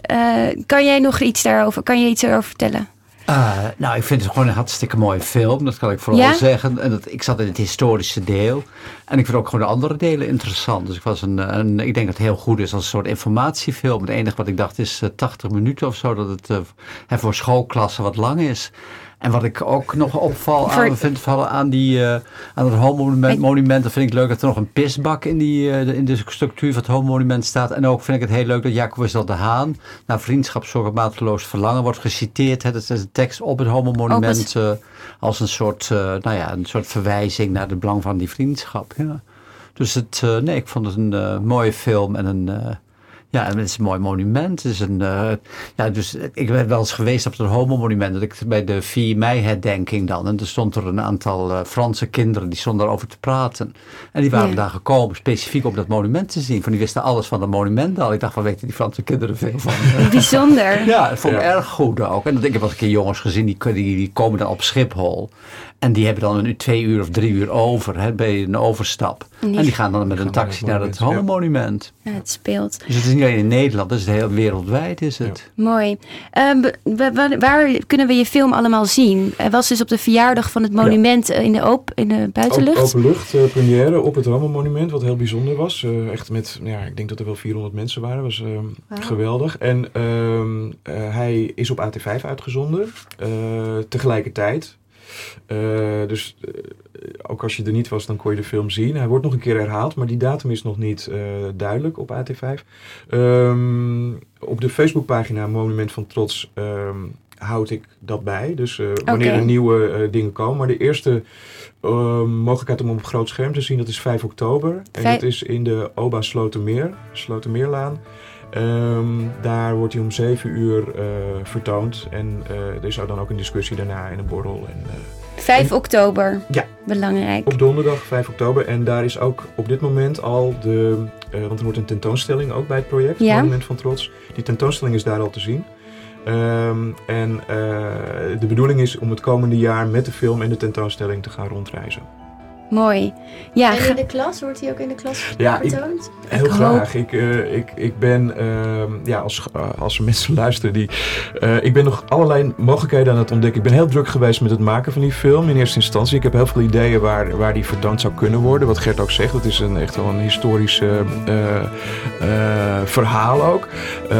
A: Eh, kan jij nog iets daarover, kan je iets erover vertellen?
B: Uh, nou, ik vind het gewoon een hartstikke mooie film. Dat kan ik vooral
A: Ja?
B: zeggen. En dat, ik zat in het historische deel. En ik vind ook gewoon de andere delen interessant. Dus ik, was een, een, ik denk dat het heel goed is als een soort informatiefilm. Het enige wat ik dacht is eh, 80 minuten of zo. Dat het eh, hè, voor schoolklassen wat lang is. En wat ik ook nog opval aan, vind vallen aan, die, eh, aan het homo-monument, monument, dan vind ik leuk dat er nog een pisbak in, die, eh, de- in de structuur van het homo-monument staat. En ook vind ik het heel leuk dat Jacobus de Haan naar vriendschap, zorg en mateloos verlangen wordt geciteerd. Hè. Dat is een tekst op het homo-monument eh, als een soort, nou ja, een soort verwijzing naar het belang van die vriendschap. Ja. Dus het, nee, ik vond het een mooie film en een... ja, en het is een mooi monument. Het is een, eh, ja, dus ik ben wel eens geweest op het homo-monument. Dat ik bij de 4 mei-herdenking dan. En er stond er een aantal eh, Franse kinderen die stonden daarover te praten. En die waren
A: Ja.
B: daar gekomen specifiek om dat monument te zien. Van die wisten alles van het monument al. Ik dacht, van weten die Franse kinderen veel van?
A: Bijzonder.
B: Ja, dat vond ik
D: Ja.
B: erg goed ook. En dat, ik heb wel eens een keer jongens gezien, die, die komen dan op Schiphol. En die hebben dan een twee uur of drie uur over, hè, bij een overstap.
A: En die-
B: En die gaan dan met een taxi
D: het
B: naar het homo-monument.
A: Ja, het speelt.
B: Dus het is niet alleen in Nederland, het is heel wereldwijd is het.
A: Mooi. Ehm, waar kunnen we je film allemaal zien? Het was dus op de verjaardag van het monument eh, in, de op, in de buitenlucht.
D: Openlucht eh, première op het Homo-monument, wat heel bijzonder was. Eh, echt met, ja, ik denk dat er wel 400 mensen waren. was eh, geweldig. En ehm, eh, hij is op AT5 uitgezonden, eh, tegelijkertijd. Eh, dus eh, ook als je er niet was, dan kon je de film zien. Hij wordt nog een keer herhaald, maar die datum is nog niet eh, duidelijk op AT5. Ehm, op de Facebookpagina Monument van Trots ehm, houd ik dat bij. Dus wanneer er nieuwe dingen komen. Maar de eerste eh, mogelijkheid om op groot scherm te zien, dat is 5 oktober. En dat is in de OBA Slotermeer, Slotermeerlaan. Ehm, daar wordt hij om 7 uur eh, vertoond. En eh, er is dan ook een discussie daarna en een borrel. En, eh,
A: 5 oktober.
D: Ja.
A: Belangrijk.
D: op donderdag 5 oktober. En daar is ook op dit moment al de. want er wordt een tentoonstelling ook bij het project,
A: Ja.
D: Monument van Trots. Die tentoonstelling is daar al te zien. Ehm, en de bedoeling is om het komende jaar met de film en de tentoonstelling te gaan rondreizen.
A: Mooi. Ja,
C: in de klas, wordt hij ook in de klas
D: ja, getoond?
C: Ik,
D: heel graag. Ik, eh, ik, ik ben, ehm, ja, als, als mensen luisteren, die, eh, ik ben nog allerlei mogelijkheden aan het ontdekken. Ik ben heel druk geweest met het maken van die film in eerste instantie. Ik heb heel veel ideeën waar, waar die vertoond zou kunnen worden. Wat Gert ook zegt, dat is een, echt wel een historisch eh, verhaal ook.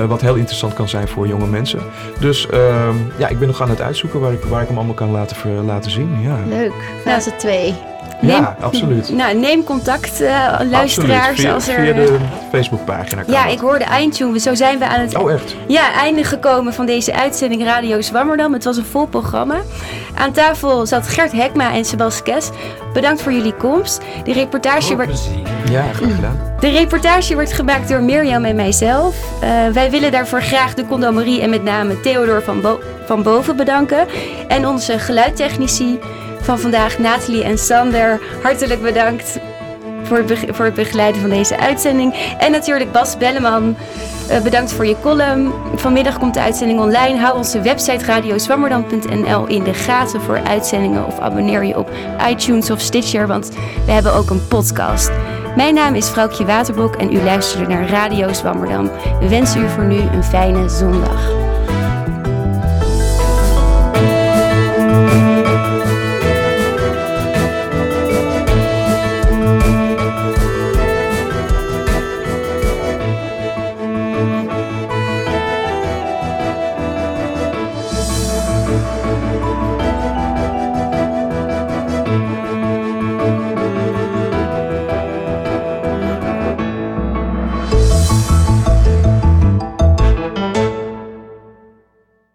D: wat heel interessant kan zijn voor jonge mensen. Dus ehm, ja, ik ben nog aan het uitzoeken waar ik, waar ik hem allemaal kan laten, laten zien. Ja.
C: Leuk, nou, fase 2.
D: Ja, absoluut.
A: Nou, neem contact, eh, luisteraars. Als er,
D: via de Facebookpagina.
A: Ja, ik hoorde eindtune. Zo zijn we aan het
D: oh, echt?
A: Ja, einde gekomen van deze uitzending Radio Zwammerdam. Het was een vol programma. Aan tafel zat Gert Hekma en Sebas Kes. Bedankt voor jullie komst. De reportage werd...
D: Ja, graag gedaan.
A: De reportage wordt gemaakt door Mirjam en mijzelf. Eh, wij willen daarvoor graag de Condomarie en met name Theodor van, van Boven bedanken. En onze geluidtechnici van vandaag, Nathalie en Sander. Hartelijk bedankt voor het, voor het begeleiden van deze uitzending. En natuurlijk Bas Belleman. eh, bedankt voor je column. Vanmiddag komt de uitzending online. Hou onze website radiozwammerdam.nl in de gaten voor uitzendingen. Of abonneer je op iTunes of Stitcher, want we hebben ook een podcast. Mijn naam is Vrouwtje Waterbok en u luisterde naar Radio Zwammerdam. We wensen u voor nu een fijne zondag.